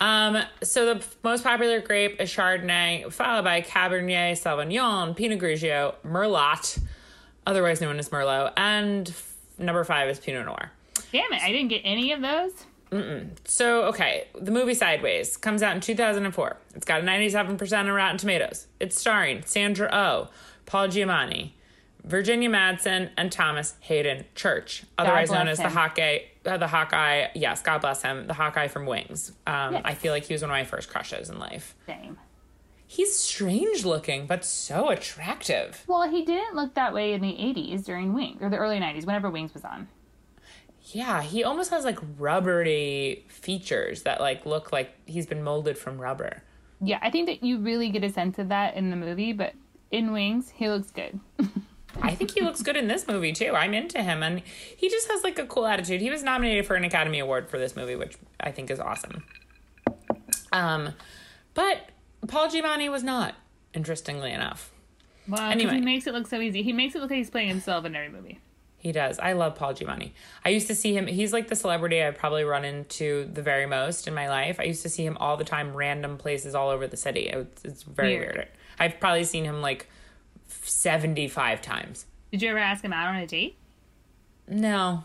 Um, so the most popular grape is Chardonnay, followed by Cabernet Sauvignon, Pinot Grigio, Merlot, otherwise known as Merlot, and f- number five is Pinot Noir. Damn it! I didn't get any of those. So, okay, the movie Sideways comes out in 2004. It's got a 97% on Rotten Tomatoes. It's starring Sandra Oh, Paul Giamatti, Virginia Madsen, and Thomas Haden Church, otherwise known as the. Hawkeye. Uh, the Hawkeye, yes, God bless him, the Hawkeye from Wings. Um, Yes. I feel like he was one of my first crushes in life. Same. He's strange looking, but so attractive. Well, he didn't look that way in the '80s during Wings or the early '90s, whenever Wings was on. Yeah, he almost has like rubbery features that like look like he's been molded from rubber. Yeah, I think that you really get a sense of that in the movie, but in Wings, he looks good. I think he looks good in this movie too. I'm into him, and he just has like a cool attitude. He was nominated for an Academy Award for this movie, which I think is awesome. Um, but Paul Giamatti was not. Interestingly enough, Well, 'cause Anyway. he makes it look so easy. He makes it look like he's playing himself in every movie. he does. I love Paul Giamatti. I used to see him. He's like the celebrity I've probably run into the very most in my life. I used to see him all the time, random places all over the city. It's, it's very Weird. weird. I've probably seen him like seventy-five times. Did you ever ask him out on a date? No,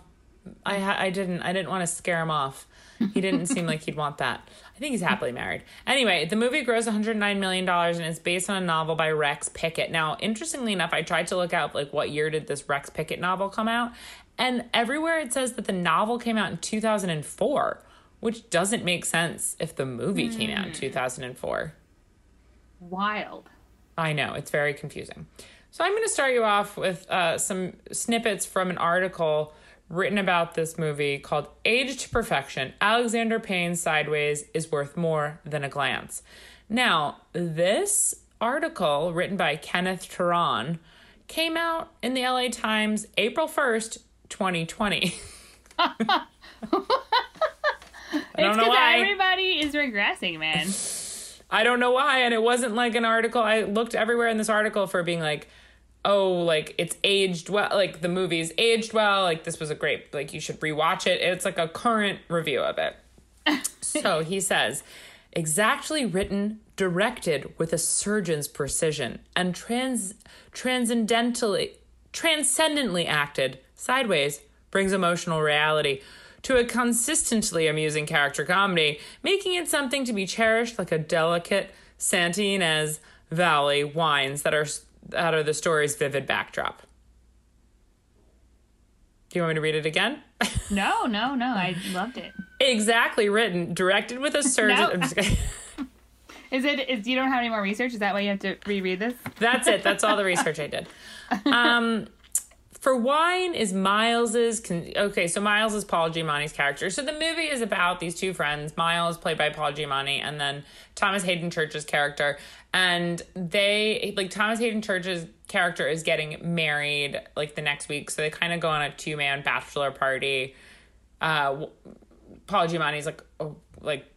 I I didn't. I didn't want to scare him off. He didn't seem like he'd want that. I think he's happily married. Anyway, the movie grows 109 million dollars and it's based on a novel by Rex Pickett. Now, interestingly enough, I tried to look out like what year did this Rex Pickett novel come out, and everywhere it says that the novel came out in 2004, which doesn't make sense if the movie came out in hmm. 2004. Wild. I know, it's very confusing. So I'm going to start you off with uh, some snippets from an article written about this movie called Age to Perfection Alexander Payne's Sideways is Worth More Than a Glance. Now, this article, written by Kenneth Turan, came out in the LA Times April 1st, 2020. I don't It's know because why. everybody is regressing, man. I don't know why. And it wasn't like an article. I looked everywhere in this article for being like, oh, like it's aged well, like the movie's aged well. Like this was a great, like you should rewatch it. It's like a current review of it. so he says, exactly written, directed with a surgeon's precision, and trans transcendentally transcendently acted sideways brings emotional reality to a consistently amusing character comedy, making it something to be cherished like a delicate Santa Ynez Valley wines that are out of the story's vivid backdrop. Do you want me to read it again? No, no, no. I loved it. exactly written, directed with a surgeon. No. I'm just kidding. Is it? Is you don't have any more research? Is that why you have to reread this? That's it. That's all the research I did. Um, for wine is Miles's. Con- okay, so Miles is Paul Giamatti's character. So the movie is about these two friends. Miles, played by Paul Giamatti, and then Thomas Haden Church's character. And they like Thomas Haden Church's character is getting married like the next week, so they kind of go on a two man bachelor party. Uh, Paul Giamatti's like oh, like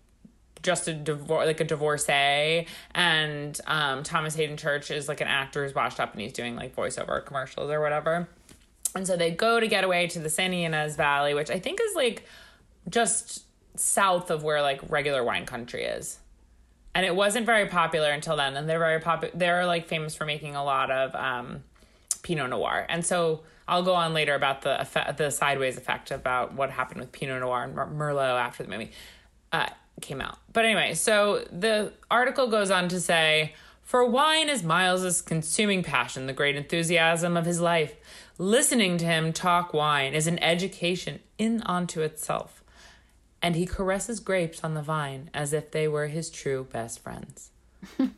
just a divorce like a divorcee and um thomas haden church is like an actor who's washed up and he's doing like voiceover commercials or whatever and so they go to get away to the San ynez valley which i think is like just south of where like regular wine country is. And it wasn't very popular until then and they're very popular they're like famous for making a lot of um pinot noir. And so i'll go on later about the effect, the sideways effect about what happened with pinot noir and merlot after the movie uh, came out. But anyway so the article goes on to say for wine is miles's consuming passion the great enthusiasm of his life listening to him talk wine is an education in unto itself and he caresses grapes on the vine as if they were his true best friends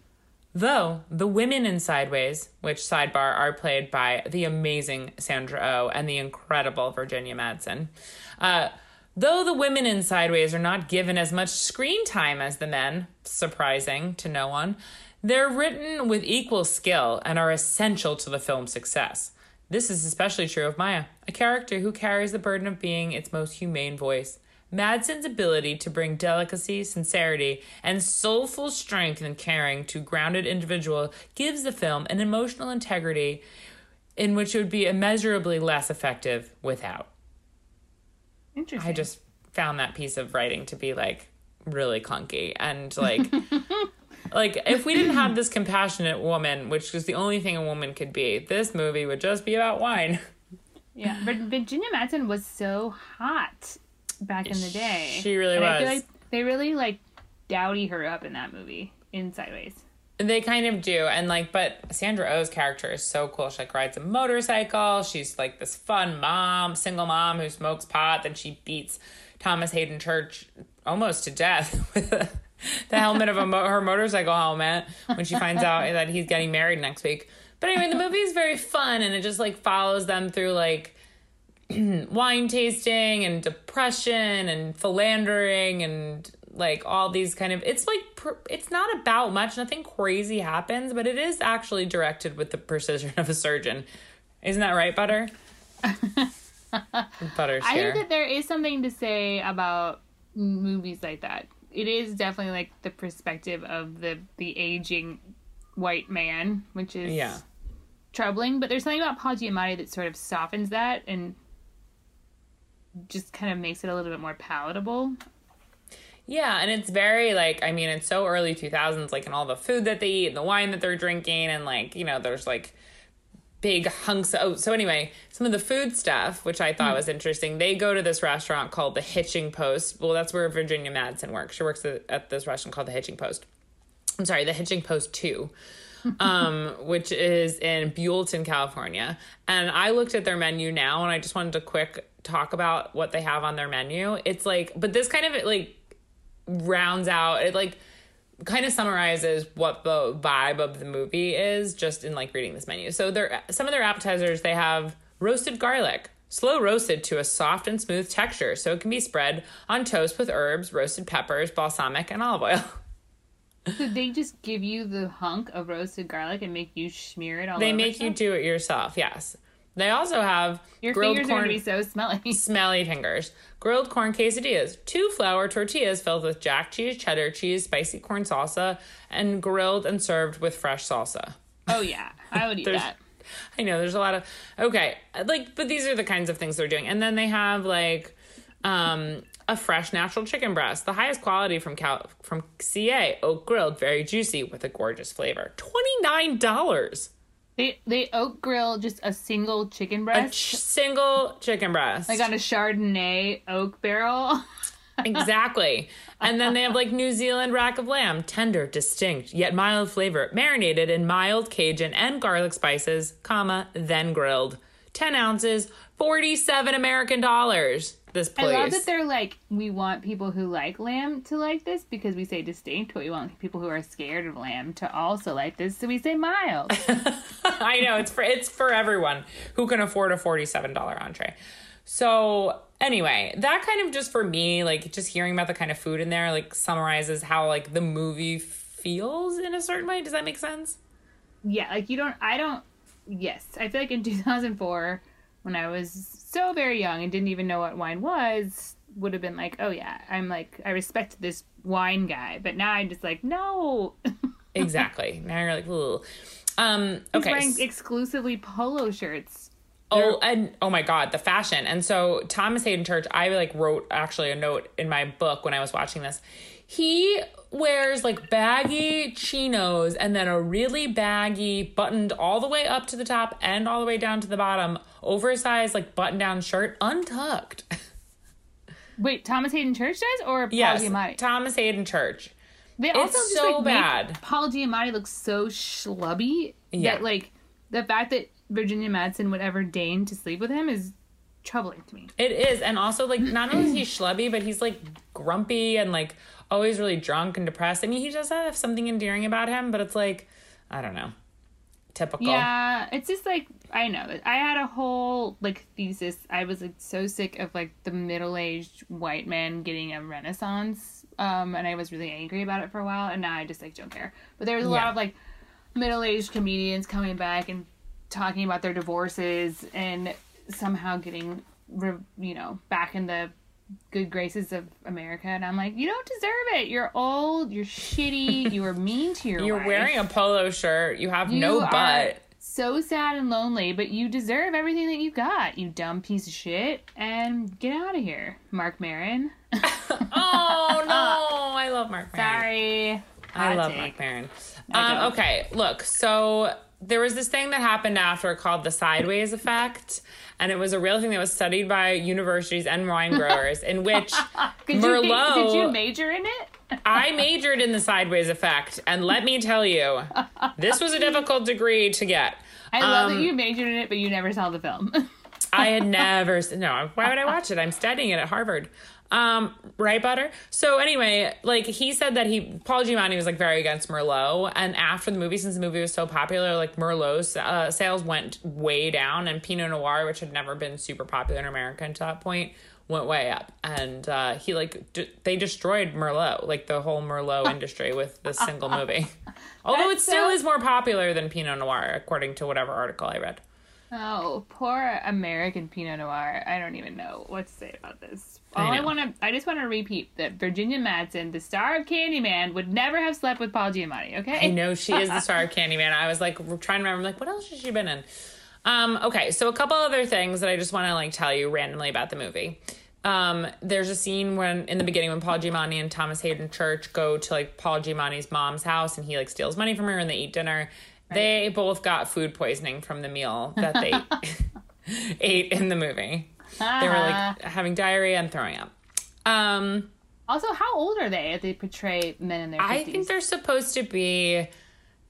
Though the women in Sideways, which sidebar are played by the amazing Sandra Oh and the incredible Virginia Madsen, uh, though the women in Sideways are not given as much screen time as the men, surprising to no one, they're written with equal skill and are essential to the film's success. This is especially true of Maya, a character who carries the burden of being its most humane voice. Madsen's ability to bring delicacy, sincerity, and soulful strength and caring to grounded individual gives the film an emotional integrity in which it would be immeasurably less effective without. Interesting. I just found that piece of writing to be like really clunky and like like if we didn't have this compassionate woman, which is the only thing a woman could be, this movie would just be about wine. Yeah, but Virginia Madsen was so hot back in the day. She really and I feel was. like they really like dowdy her up in that movie in Sideways. They kind of do, and like, but Sandra Oh's character is so cool. She like rides a motorcycle. She's like this fun mom, single mom who smokes pot. Then she beats Thomas Haden Church almost to death with a, the helmet of a mo- her motorcycle helmet when she finds out that he's getting married next week. But anyway, the movie is very fun, and it just like follows them through like wine tasting and depression and philandering and like all these kind of it's like pr- it's not about much nothing crazy happens but it is actually directed with the precision of a surgeon isn't that right butter butter I think that there is something to say about movies like that. It is definitely like the perspective of the the aging white man, which is yeah troubling. But there's something about Paul Giamatti that sort of softens that and just kind of makes it a little bit more palatable. Yeah, and it's very like I mean, it's so early two thousands, like in all the food that they eat and the wine that they're drinking, and like you know, there's like big hunks. Oh, so anyway, some of the food stuff, which I thought was interesting. They go to this restaurant called the Hitching Post. Well, that's where Virginia Madsen works. She works at, at this restaurant called the Hitching Post. I'm sorry, the Hitching Post Two. um, which is in Buellton, California. And I looked at their menu now, and I just wanted to quick talk about what they have on their menu. It's like, but this kind of like rounds out it like kind of summarizes what the vibe of the movie is just in like reading this menu. So there some of their appetizers they have roasted garlic, slow roasted to a soft and smooth texture so it can be spread on toast with herbs, roasted peppers, balsamic and olive oil. So they just give you the hunk of roasted garlic and make you smear it all They make you do it yourself. Yes. They also have Your grilled fingers are going to be so smelly. smelly fingers. Grilled corn quesadillas, two flour tortillas filled with jack cheese, cheddar cheese, spicy corn salsa, and grilled and served with fresh salsa. Oh, yeah. I would eat that. I know there's a lot of okay, like but these are the kinds of things they're doing. And then they have like um a fresh natural chicken breast, the highest quality from Cal- from CA, oak grilled, very juicy with a gorgeous flavor. $29. They they oak grill just a single chicken A breast, ch- single chicken breast. like on a Chardonnay oak barrel. Exactly. And then they have like New Zealand rack of lamb, tender, distinct, yet mild flavor, marinated in mild Cajun and garlic spices, comma, then grilled. 10 ounces, 47 American dollars. This I love that they're like, we want people who like lamb to like this because we say distinct, but we want people who are scared of lamb to also like this, so we say mild. I know it's for it's for everyone who can afford a $47 entree. So anyway, that kind of just for me, like just hearing about the kind of food in there, like summarizes how like the movie feels in a certain way. Does that make sense? yeah, like you don't, I don't, yes. I feel like in 2004, when I was so very young and didn't even know what wine was, would have been like, oh yeah, I'm like, I respect this wine guy. But now I'm just like, no. Exactly. now you're like, Ugh. um, He's okay. wearing exclusively polo shirts. Oh, and oh my God, the fashion. And so Thomas Haden Church, I like wrote actually a note in my book when I was watching this. He wears like baggy chinos and then a really baggy, buttoned all the way up to the top and all the way down to the bottom, oversized like button down shirt, untucked. Wait, Thomas Haden Church does or Paul yes, Giamatti? Thomas Haden Church. They also It's just so like bad. Paul Giamatti looks so schlubby Yeah. that like the fact that Virginia Madsen would ever deign to sleep with him is troubling to me. It is, and also like not only is he schlubby, but he's like grumpy and like always really drunk and depressed. I mean, he does have something endearing about him, but it's like I don't know, typical. Yeah, it's just like I know. I had a whole like thesis. I was like so sick of like the middle-aged white man getting a renaissance, um, and I was really angry about it for a while. And now I just like don't care. But there's a lot of like middle-aged comedians coming back and talking about their divorces and somehow getting re- you know back in the good graces of America. And I'm like, you don't deserve it. You're old. You're shitty. You were mean to your. You're wife. wearing a polo shirt. You have You no butt. So sad and lonely, but you deserve everything that you got, you dumb piece of shit. And get out of here, Marc Maron. Oh no, I love Marc. Maron. Sorry. I Hot love take. Marc Maron. Um, okay, look. So there was this thing that happened after called the sideways effect, and it was a real thing that was studied by universities and wine growers, in which Did you, Merlot. did you major in it? I majored in the sideways effect, and let me tell you, this was a difficult degree to get. I love Um, that you majored in it, but you never saw the film. I had never no. Why would I watch it? I'm studying it at Harvard. Um, right, Butter. So anyway, like he said that he Paul Giamatti was like very against Merlot, and after the movie, since the movie was so popular, like Merlot's uh, sales went way down, and Pinot Noir, which had never been super popular in America until that point, went way up. And uh, he like d- they destroyed Merlot, like the whole Merlot industry with this single movie. Although it still so- is more popular than Pinot Noir, according to whatever article I read. Oh, poor American Pinot Noir. I don't even know what to say about this. All I, know. want to, I just want to repeat that Virginia Madsen, the star of Candyman, would never have slept with Paul Giamatti. Okay. I know she is the star of Candyman. I was like trying to remember, like, what else has she been in? Um, okay, so a couple other things that I just want to like tell you randomly about the movie. Um, there's a scene when in the beginning when Paul Giamatti and Thomas Haden Church go to like Paul Giamatti's mom's house and he like steals money from her and they eat dinner. They both got food poisoning from the meal that they ate in the movie. They were like having diarrhea and throwing up. Um, Also, how old are they they portray men in their 50s? I think they're supposed to be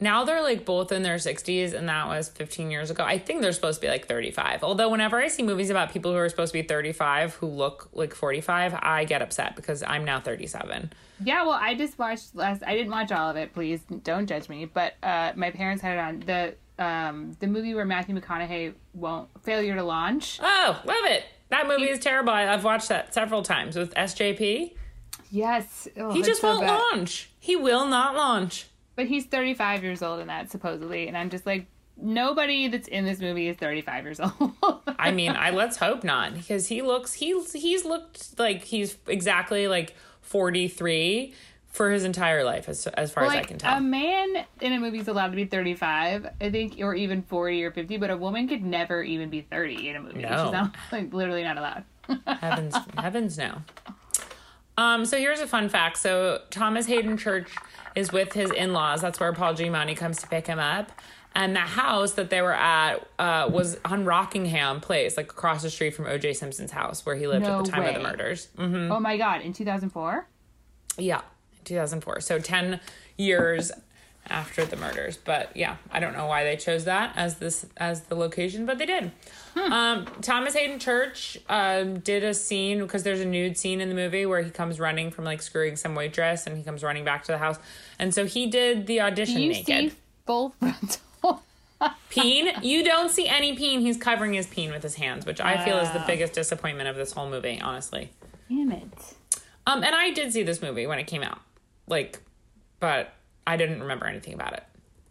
now they're like both in their 60s and that was 15 years ago i think they're supposed to be like 35 although whenever i see movies about people who are supposed to be 35 who look like 45 i get upset because i'm now 37 Yeah, well, I just watched last. I didn't watch all of it. Please don't judge me. But uh, my parents had it on the um, the movie where Matthew McConaughey won't failure to launch. oh love it that movie is terrible i've watched that several times with sjp Yes, oh, he just so won't bad. launch he will not launch But he's 35 years old in that supposedly, and I'm just like, nobody that's in this movie is 35 years old. I mean, I let's hope not because he looks he's he's looked like he's exactly like 43 for his entire life as as far as I can tell. a man in a movie is allowed to be 35, I think, or even 40 or 50, but a woman could never even be 30 in a movie. No. She's not, like literally not allowed. heavens heavens no. Um so here's a fun fact. So Thomas Haden Church is with his in-laws. That's where Paul Giamatti comes to pick him up. And the house that they were at uh, was on Rockingham Place, like across the street from O.J. Simpson's house, where he lived No at the time of the way. murders. Oh my god, in 2004? Yeah, 2004. So 10 years after the murders. But yeah, I don't know why they chose that as this as the location, but they did. Um, Thomas Haden Church um, did a scene because there's a nude scene in the movie where he comes running from like screwing some waitress and he comes running back to the house. And so he did the audition Do you naked. see full frontal? Peen, you don't see any peen. He's covering his peen with his hands, which I feel is the biggest disappointment of this whole movie, honestly. Damn it. Um, and I did see this movie when it came out, like, but I didn't remember anything about it.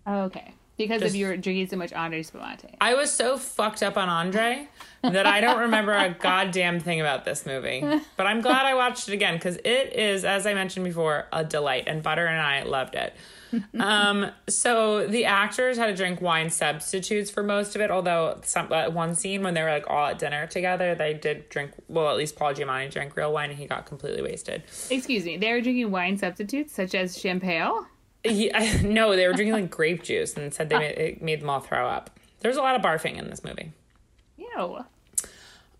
Oh, okay. Because Just- of your drinking so much Andre Spumante. I was so fucked up on Andre that I don't remember a goddamn thing about this movie. But I'm glad I watched it again because it is, as I mentioned before, a delight. And Butter and I loved it. um, so the actors had to drink wine substitutes for most of it. Although some uh, one scene when they were like all at dinner together, they did drink. Well, at least Paul Giamatti drank real wine and he got completely wasted. Excuse me, they were drinking wine substitutes such as champagne? Yeah, no, they were drinking like grape juice and said they made, it made them all throw up. There's a lot of barfing in this movie. Ew.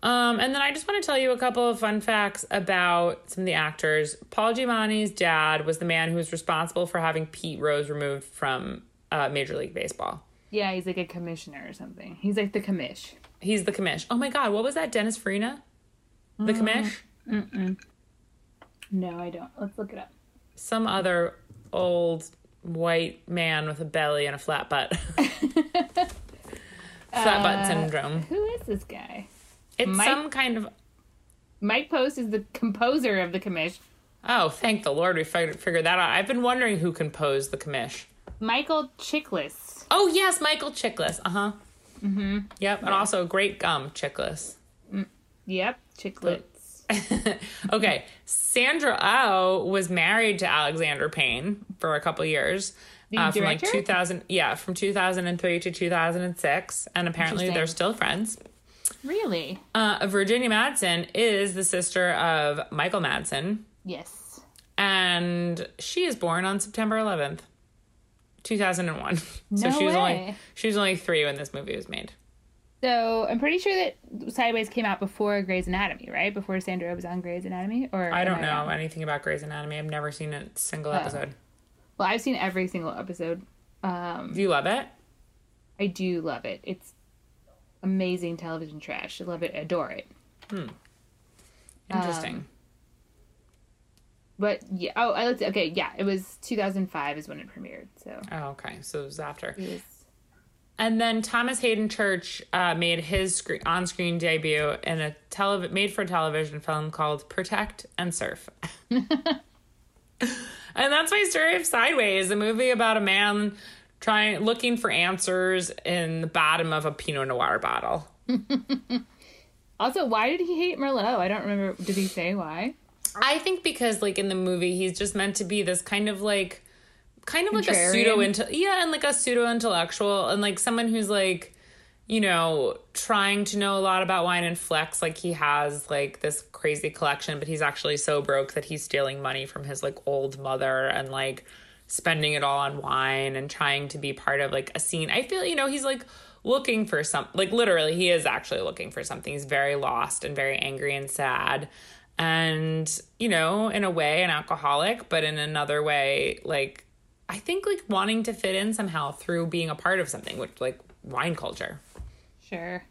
Um, and then I just want to tell you a couple of fun facts about some of the actors. Paul Giamatti's dad was the man who was responsible for having Pete Rose removed from uh, Major League Baseball. Yeah, he's like a commissioner or something. He's like the commish. He's the commish. Oh my God, what was that? Dennis Farina? The commish? No, I don't. Let's look it up. Some other old white man with a belly and a flat butt. flat butt syndrome. Who is this guy? It's Mike- some kind of. Mike Post is the composer of the commish. Oh, thank the Lord we figured, figured that out. I've been wondering who composed the commish. Michael Chiklis. Oh yes, Michael Chiklis. Uh huh. Mm-hmm. Yep, and also great gum Chiklis. Yep, Chiclets. Okay, Sandra Oh was married to Alexander Payne for a couple years. uh, from like 2000, yeah, from 2003 to 2006, and apparently they're still friends. Really? Uh, Virginia Madsen is the sister of Michael Madsen, Yes. and she is born on September 11th, 2001. so No she was only way. she was only three when this movie was made. So I'm pretty sure that Sideways came out before Grey's Anatomy, right? Before Sandra was on Grey's Anatomy, or I don't know wrong? anything about Grey's Anatomy. I've never seen a single episode. Well, I've seen every single episode. Um, Do you love it? I do love it. It's amazing television trash. I love it. Adore it. Hmm. Interesting. But yeah. Oh, I looked. Okay, yeah. It was 2005 is when it premiered. So oh, okay. So it was after. it was. And then Thomas Haden Church uh, made his screen, on-screen debut in a tele- made-for-television film called Protect and Surf. and that's my story of Sideways, a movie about a man trying looking for answers in the bottom of a Pinot Noir bottle. Also, why did he hate Merlot? I don't remember. Did he say why? I think because like in the movie, he's just meant to be this kind of like, kind of like a pseudo into yeah, and like a pseudo intellectual and like someone who's like, you know, trying to know a lot about wine and flex. Like he has like this crazy collection, but he's actually so broke that he's stealing money from his like old mother and like spending it all on wine and trying to be part of like a scene. I feel you know he's like looking for some like literally he is actually looking for something. He's very lost and very angry and sad and you know in a way an alcoholic but in another way like I think like wanting to fit in somehow through being a part of something, which like wine culture. Sure.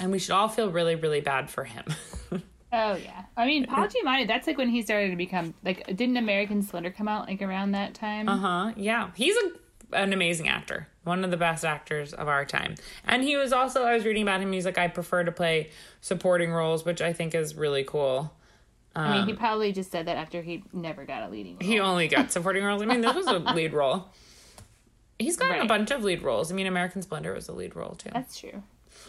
And we should all feel really, really bad for him. Oh yeah. I mean, Paul Giamatti. That's like when he started to become like. Didn't American Splendor come out like around that time? Uh huh. Yeah, he's a, an amazing actor, one of the best actors of our time. And he was also. I was reading about him. He's like, I prefer to play supporting roles, which I think is really cool. I mean, he probably just said that after he never got a leading role. He only got supporting roles. I mean, this was a lead role. He's gotten a bunch of lead roles. I mean, American Splendor was a lead role too. That's true.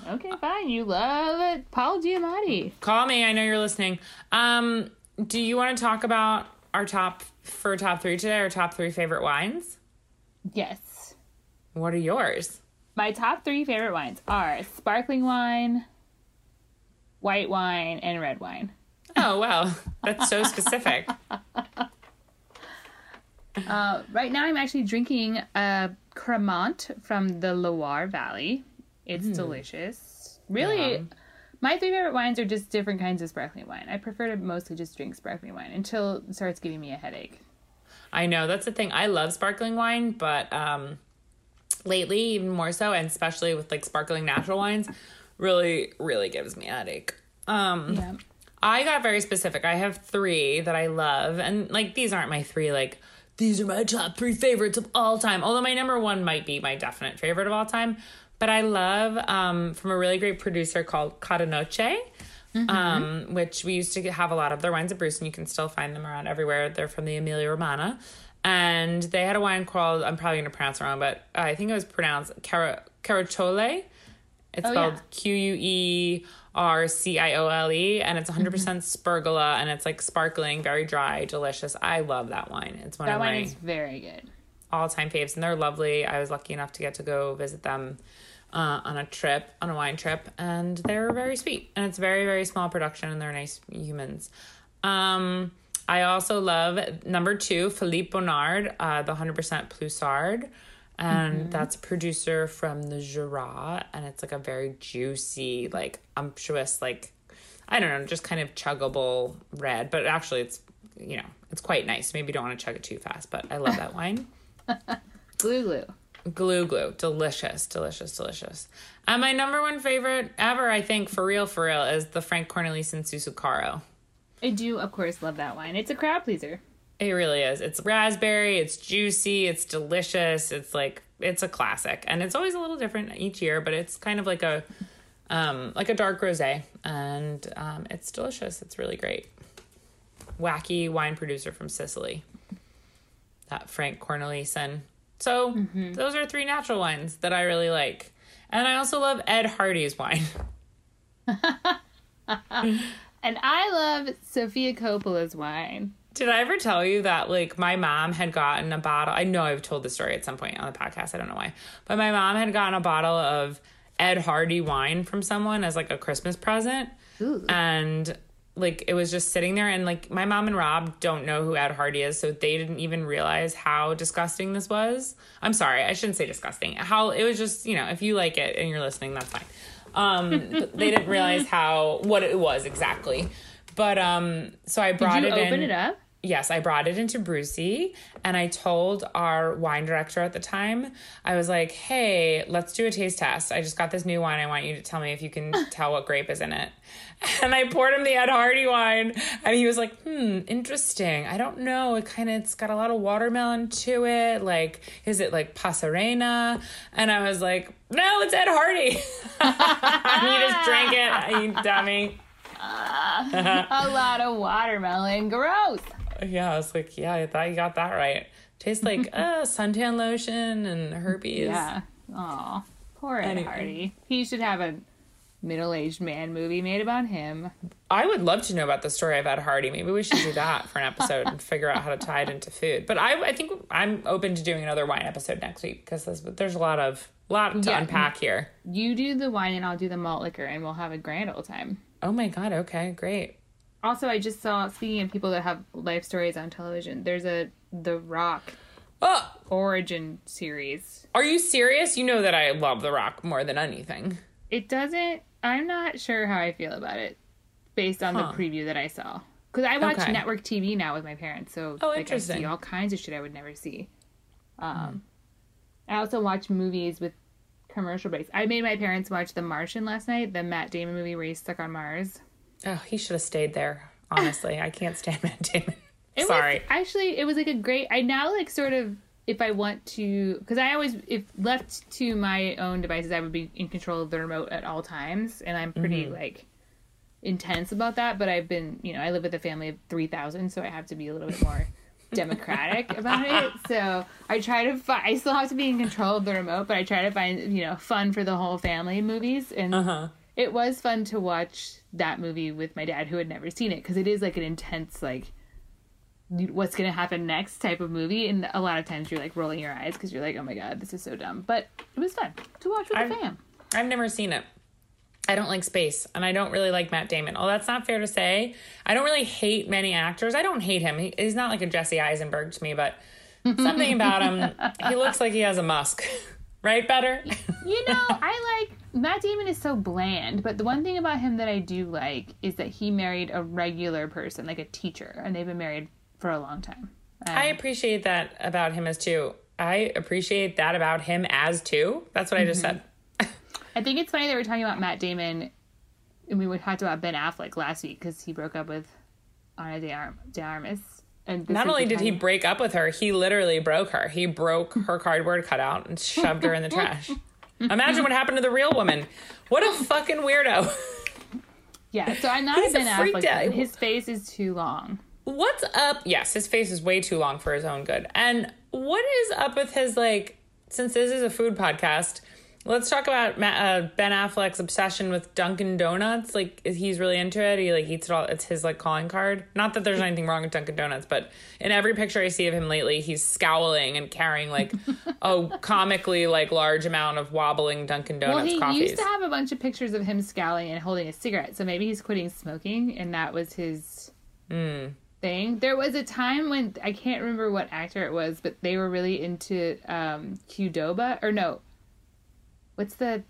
Okay, fine. You love it, Paul Giamatti. Call me. I know you're listening. Um, do you want to talk about our top for top three today? Our top three favorite wines. Yes. What are yours? My top three favorite wines are sparkling wine, white wine, and red wine. Oh wow, that's so specific. Uh, right now, I'm actually drinking a Cremant from the Loire Valley. It's delicious. Really, Yum. my three favorite wines are just different kinds of sparkling wine. I prefer to mostly just drink sparkling wine until it starts giving me a headache. I know that's the thing. I love sparkling wine, but um, lately even more so, and especially with like sparkling natural wines, really, really gives me a headache. Um, Yeah. I got very specific. I have three that I love, and like these aren't my three like these are my top three favorites of all time. Although my number one might be my definite favorite of all time. But I love um, from a really great producer called Cà de Noci, um, which we used to have a lot of their wines at Bruce, and you can still find them around everywhere. They're from the Emilia Romagna, and they had a wine called I'm probably going to pronounce it wrong, but I think it was pronounced Cara- Caracciole. It's Oh, spelled yeah. Q U E R C I O L E, and it's 100% Mm-hmm. Spergola, and it's like sparkling, very dry, delicious. I love that wine. It's one That of wine my is very good. all time faves, and they're lovely. I was lucky enough to get to go visit them uh, on a trip, on a wine trip, and they're very sweet. And it's very, very small production, and they're nice humans. Um, I also love number two, Philippe Bornard, uh, the 100% Ploussard. And mm-hmm. that's a producer from the Jura, and it's like a very juicy, like umptuous, like I don't know, just kind of chuggable red. But actually, it's you know, it's quite nice. Maybe you don't want to chug it too fast, but I love that wine. Glue glue. Glue glue, delicious, delicious, delicious. And my number one favorite ever, I think, for real, for real, is the Frank Cornelissen Susucaru. I do, of course, love that wine. It's a crowd pleaser. It really is. It's raspberry, it's juicy, it's delicious. It's like it's a classic. And it's always a little different each year, but it's kind of like a um like a dark rosé and um it's delicious. It's really great. Wacky wine producer from Sicily. That Frank Cornelissen. So, those are three natural wines that I really like. And I also love Ed Hardy's wine. And I love Sofia Coppola's wine. Did I ever tell you that like my mom had gotten a bottle? I know I've told the story at some point on the podcast. I don't know why, but my mom had gotten a bottle of Ed Hardy wine from someone as like a Christmas present, and like it was just sitting there. And like my mom and Rob don't know who Ed Hardy is, so they didn't even realize how disgusting this was. I'm sorry, I shouldn't say disgusting. How it was just you know if you like it and you're listening, that's fine. Um, they didn't realize how what it was exactly. But um, so I brought Did you it open in. it up? Yes, I brought it into Brucey and I told our wine director at the time, I was like, hey, let's do a taste test. I just got this new wine. I want you to tell me if you can tell what grape is in it. And I poured him the Ed Hardy wine and he was like, hmm, interesting. I don't know. It kind of, it's got a lot of watermelon to it. Like, is it like Passerina? And I was like, no, it's Ed Hardy. and he just drank it, you dummy. a lot of watermelon. Gross. Yeah, I was like, yeah, I thought you got that right. Tastes like uh, suntan lotion and herpes. Yeah. Aw. Poor Ed Anyway. Hardy. He should have a middle aged man movie made about him. I would love to know about the story of Ed Hardy. Maybe we should do that for an episode and figure out how to tie it into food. But I, I think I'm open to doing another wine episode next week because there's, there's a lot of lot to Yeah. unpack here. You do the wine and I'll do the malt liquor and we'll have a grand old time. Oh my god! Okay, great. Also, I just saw, speaking of people that have life stories on television, there's a The Rock Oh, origin series. are you serious? You know that I love The Rock more than anything. It doesn't, I'm not sure how I feel about it based on Huh. the preview that I saw. Because I watch Okay. network TV now with my parents, so Oh, like, I interesting. see all kinds of shit I would never see. Um, I also watch movies with commercial breaks. I made my parents watch The Martian last night, the Matt Damon movie where he's stuck on Mars. Oh, he should have stayed there. Honestly, I can't stand Matt Damon. It Sorry. Was, actually, it was like a great. I now like sort of if I want to, because I always if left to my own devices, I would be in control of the remote at all times, and I'm pretty Mm-hmm. like intense about that. But I've been, you know, I live with a family of three thousand, so I have to be a little bit more democratic about it. So I try to. Fi- I still have to be in control of the remote, but I try to find you know fun for the whole family movies and. Uh-huh. It was fun to watch that movie with my dad, who had never seen it, because it is like an intense, like what's going to happen next type of movie and a lot of times you're like rolling your eyes because you're like oh my god this is so dumb but it was fun to watch with the I've- fam I've never seen it. I don't like space, and I don't really like Matt Damon. Oh, that's not fair to say. I don't really hate many actors. I don't hate him. He, he's not like a Jesse Eisenberg to me, but something about him, he looks like he has a musk. right, better? you know i like matt damon is so bland but the one thing about him that i do like is that he married a regular person like a teacher and they've been married for a long time I appreciate that about him as too. I appreciate that about him as too. That's what I just mm-hmm. said. I think it's funny that we're talking about Matt Damon, and we talked about Ben Affleck last week because he broke up with Ana de, Arm- de Armas. And Not only did he break up with her, he literally broke her. He broke her cardboard cutout and shoved her in the trash. Imagine what happened to the real woman. What a fucking weirdo. yeah, so I'm not He's a a Ben Affleck. fan. His face is too long. What's up? Yes, his face is way too long for his own good. And what is up with his like? Since this is a food podcast, let's talk about Ma- uh, Ben Affleck's obsession with Dunkin' Donuts. Like, he's really into it. He like eats it all. It's his like calling card. Not that there's anything wrong with Dunkin' Donuts, but in every picture I see of him lately, he's scowling and carrying like a comically like large amount of wobbling Dunkin' Donuts Well, he coffees. used to have a bunch of pictures of him scowling and holding a cigarette, so maybe he's quitting smoking, and that was his Hmm. thing. There was a time when I can't remember what actor it was, but they were really into um, Qdoba, or no, what's the?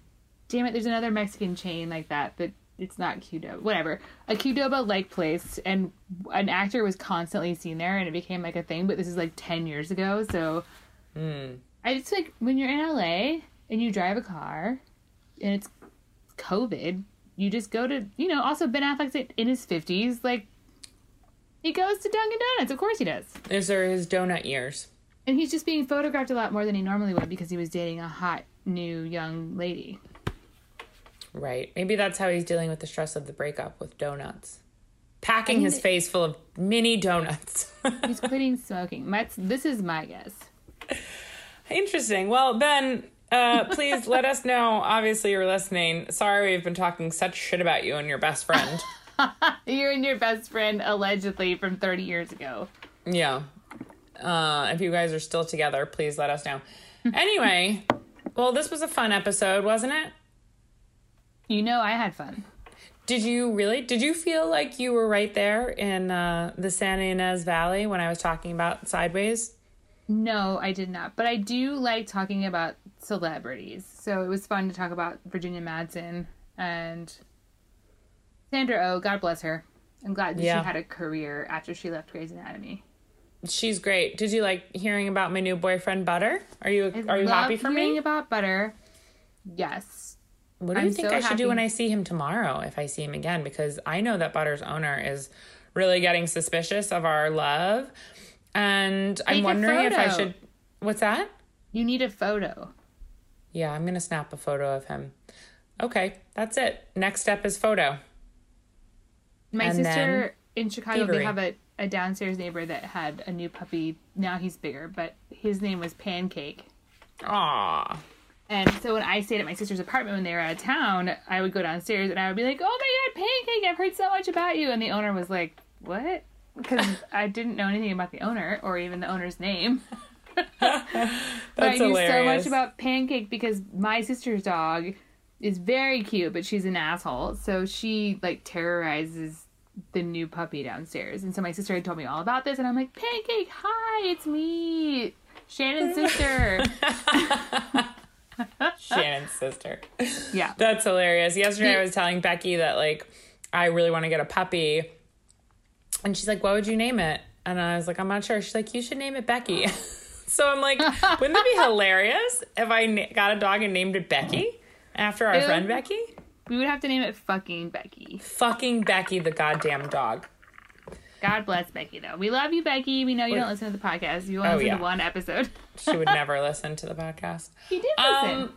Damn it! There's another Mexican chain like that, but it's not Qdoba. Whatever, a Qdoba like place, and an actor was constantly seen there, and it became like a thing. But this is like ten years ago, so hmm. I just like when you're in LA and you drive a car and it's COVID, you just go to you know. Also, Ben Affleck's in his fifties, like he goes to Dunkin' Donuts. Of course, he does, These are his donut ears. and he's just being photographed a lot more than he normally would because he was dating a hot new young lady. Right. Maybe that's how he's dealing with the stress of the breakup with donuts. Packing I his face full of mini donuts. He's quitting smoking. That's, this is my guess. Interesting. Well, Ben, uh, please let us know. Obviously, you're listening. Sorry we've been talking such shit about you and your best friend. You and your best friend allegedly from 30 years ago. yeah. Uh, if you guys are still together, please let us know. Anyway, well, this was a fun episode, wasn't it? You know, I had fun. Did you really? Did you feel like you were right there in uh, the San Ynez Valley when I was talking about Sideways? No, I did not. But I do like talking about celebrities. So it was fun to talk about Virginia Madsen and Sandra Oh. God bless her. I'm glad that Yeah. she had a career after she left Grey's Anatomy. She's great. Did you like hearing about my new boyfriend Butter? Are you I are you happy for hearing me? about Butter. Yes. What do you I'm think so I should do when. I see him tomorrow if I see him again? Because I know that Butter's owner is really getting suspicious of our love. And I'm wondering if I should what's that? You need a photo. Yeah, I'm gonna snap a photo of him. Okay, that's it. Next step is photo. My And sister in Chicago, thievery. they have a, a downstairs neighbor that had a new puppy. Now he's bigger, but his name was Pancake. Aw. And so when I stayed at my sister's apartment when they were out of town, I would go downstairs and I would be like, "Oh my god, Pancake! I've heard so much about you." And the owner was like, "What?" Because I didn't know anything about the owner or even the owner's name. but I knew so much about Pancake because my sister's dog is very cute, but she's an asshole. So she like terrorizes the new puppy downstairs. And so my sister had told me all about this, and I'm like, Pancake, hi, it's me, Shannon's sister. Shannon's sister. yeah. That's hilarious. Yesterday I was telling Becky that like I really want to get a puppy. And she's like, "What would you name it?" And I was like, "I'm not sure." She's like, "You should name it Becky." So I'm like, wouldn't it be hilarious if I na- got a dog and named it Becky after our Ew. friend Becky? We would have to name it fucking Becky. Fucking Becky, the goddamn dog. God bless Becky, though. We love you, Becky. We know you don't listen to the podcast. You only Oh, listen yeah. to one episode. She would never listen to the podcast. He did listen. Um,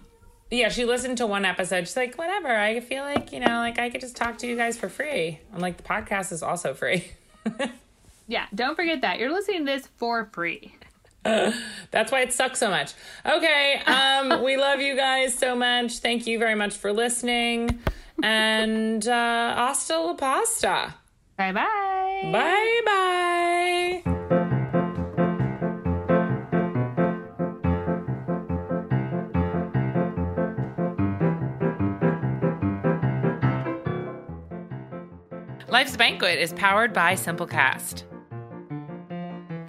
yeah, she listened to one episode. She's like, whatever. I feel like, you know, like I could just talk to you guys for free. I'm like, the podcast is also free. yeah, don't forget that. You're listening to this for free. That's why it sucks so much. Okay, um, we love you guys so much. Thank you very much for listening. And uh, hasta la pasta. Bye bye. Bye bye. Life's Banquet is powered by Simplecast.